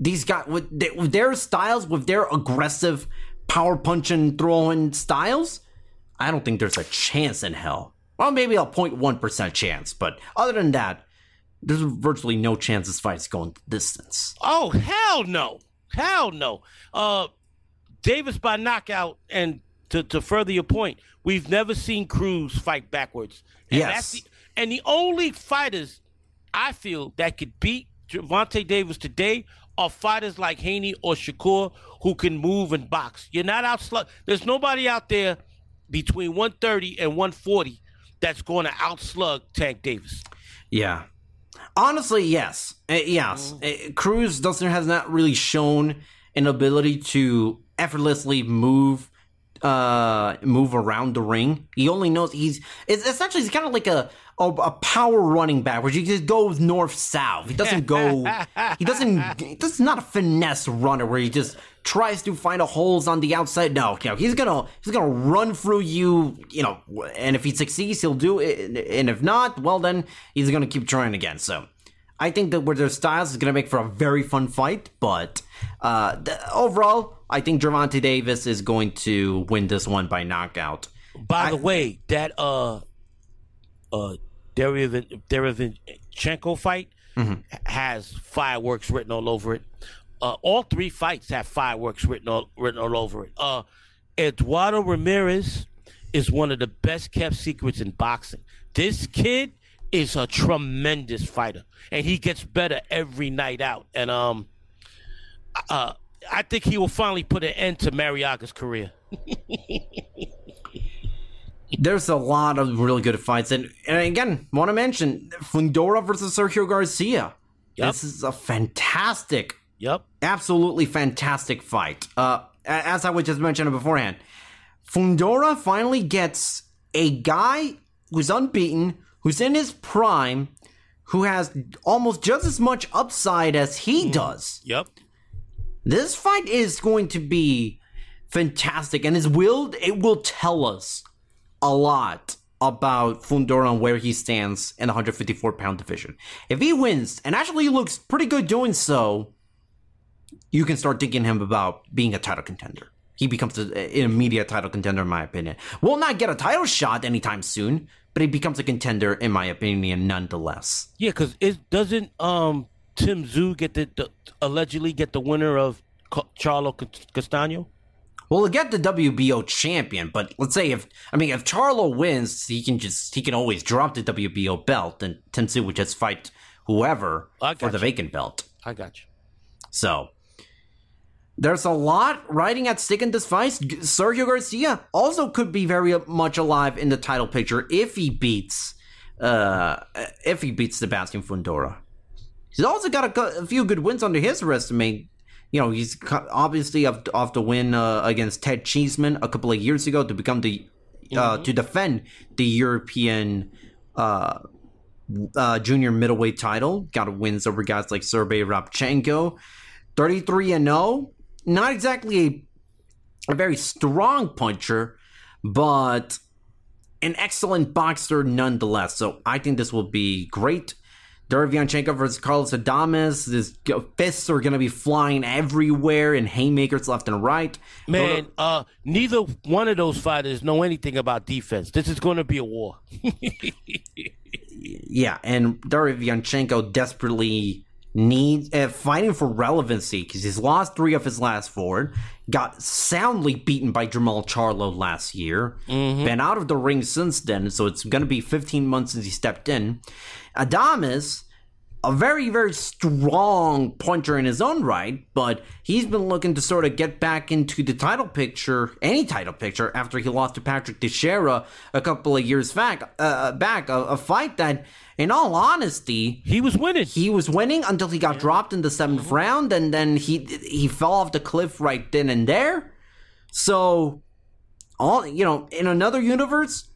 These guys, with, they, with their styles, with their aggressive power punching, throwing styles, I don't think there's a chance in hell. Well, maybe a 0.1% chance, but other than that, there's virtually no chance this fight is going the distance. Oh hell no, hell no. Uh, Davis by knockout, and to, to further your point, we've never seen Cruz fight backwards. And Yes. that's the, and the only fighters I feel that could beat Gervonta Davis today are fighters like Haney or Shakur who can move and box. You're not out slug. There's nobody out there between 130 and 140 that's going to outslug Tank Davis. Yeah. Honestly, yes. Uh, yes. Uh, Cruz doesn't has not really shown an ability to effortlessly move uh move around the ring. He only knows he's it's essentially he's kind of like a, a a power running back where he just goes north south. He doesn't go he doesn't this is not a finesse runner where he just tries to find a holes on the outside. No, you know, he's gonna he's gonna run through you, you know, and if he succeeds, he'll do it. And if not, well then he's gonna keep trying again. So I think that with their styles is going to make for a very fun fight, but uh, overall, I think Gervonta Davis is going to win this one by knockout. By the way, that uh uh Derevin Derevyanchenko fight has fireworks written all over it. Uh, all three fights have fireworks written all written all over it. Uh, Eduardo Ramirez is one of the best kept secrets in boxing. This kid is a tremendous fighter, and he gets better every night out. And um, uh, I think he will finally put an end to Marriaga's career. There's a lot of really good fights, and, and again, want to mention Fundora versus Sergio Garcia. Yep. This is a fantastic, Yep. absolutely fantastic fight. Uh, as I was just mentioning beforehand, Fundora finally gets a guy who's unbeaten, who's in his prime, who has almost just as much upside as he does. Yep. This fight is going to be fantastic, and his will it will tell us a lot about Fundora and where he stands in the 154 pound division. If he wins, and actually looks pretty good doing so, you can start thinking him about being a title contender. He becomes an immediate title contender, in my opinion. Will not get a title shot anytime soon, but he becomes a contender, in my opinion, nonetheless. Yeah, because it doesn't um Tim Tszyu get the, the allegedly get the winner of Charlo C- Castano. Well, he'll get the WBO champion, but let's say if I mean if Charlo wins, he can just he can always drop the WBO belt, and Tim Tszyu would just fight whoever for got the vacant belt. I got you. So there's a lot riding at stake in this fight. Sergio Garcia also could be very much alive in the title picture if he beats uh if he beats Sebastian Fundora. He's also got a, a few good wins under his resume. You know, he's obviously off, off the win uh, against Ted Cheeseman a couple of years ago to become the uh, to defend the European uh, uh, junior middleweight title. Got wins over guys like Sergey Rabchenko. 33 and 0. Not exactly a, a very strong puncher, but an excellent boxer nonetheless. So I think this will be great. Derevyanchenko versus Carlos Adames. His fists are going to be flying everywhere and haymakers left and right. Man, uh, neither one of those fighters know anything about defense. This is going to be a war. Yeah, and Derevyanchenko desperately needs uh, fighting for relevancy because he's lost three of his last four. Got soundly beaten by Jermall Charlo last year. Been out of the ring since then, so it's going to be 15 months since he stepped in. Adames, a very very strong puncher in his own right, but he's been looking to sort of get back into the title picture, any title picture, after he lost to Patrick Teixeira a couple of years back. Uh, back a, a fight that, in all honesty, he was winning. he was winning until he got dropped in the 7th round, and then he he fell off the cliff right then and there. So, all you know, in another universe,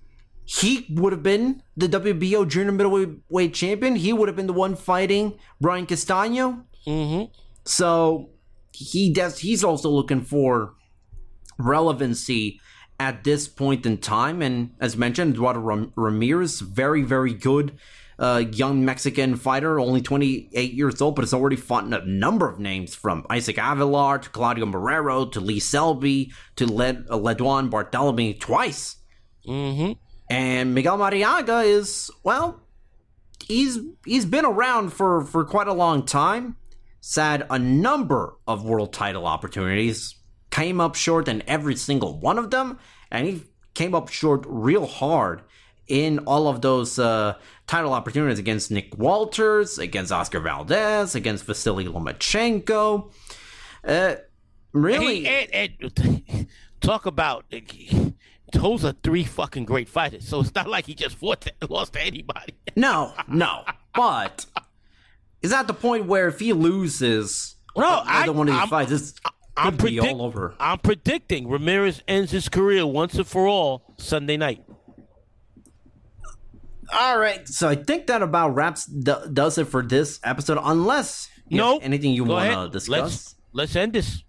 he would have been the WBO junior middleweight champion. He would have been the one fighting Brian Castano. mm-hmm. So he does. He's also looking for relevancy at this point in time. And as mentioned, Eduardo Ram- Ramirez, very very good. Uh, young Mexican fighter, only 28 years old, but has already fought a number of names from Isaac Avelar to Claudio Marrero to Lee Selby to Led- uh, Leduan Barthelemy twice. Mm-hmm. And Miguel Marriaga is well, he's he's been around for for quite a long time. He's had a number of world title opportunities. Came up short in every single one of them, and he came up short real hard in all of those uh, title opportunities against Nick Walters, against Oscar Valdez, against Vasily Lomachenko. Uh, really, talk about those are three fucking great fighters. So it's not like he just fought to, lost to anybody. No, no. But is that the point where if he loses No, I- one of these I'm- fights, it's I'm predict- all over. I'm predicting Ramirez ends his career once and for all Sunday night. All right. So I think that about wraps d- does it for this episode. Unless you have No, anything you want to discuss. Let's let's end this.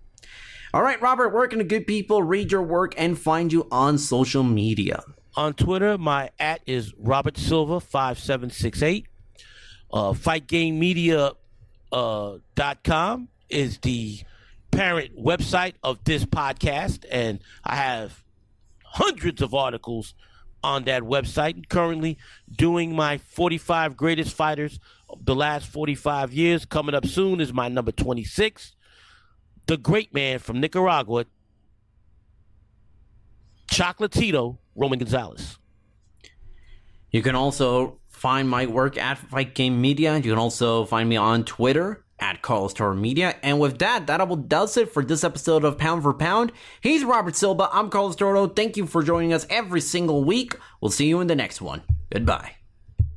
All right, Robert. Where can the good people read your work and find you on social media? On Twitter, my at is Robert Silva five seven six eight. Uh, FightGameMedia uh, dot com is the parent website of this podcast, and I have hundreds of articles on that website. Currently doing my 45 greatest fighters of the last 45 years. Coming up soon is my number 26. The great man from Nicaragua, Chocolatito Roman Gonzalez. You can also find my work at Fight Game Media. You can also find me on Twitter at Carlos Toro Media. And with that, that will does it for this episode of Pound for Pound. He's Robert Silva. I'm Carlos Toro. Thank you for joining us every single week. We'll see you in the next one. Goodbye.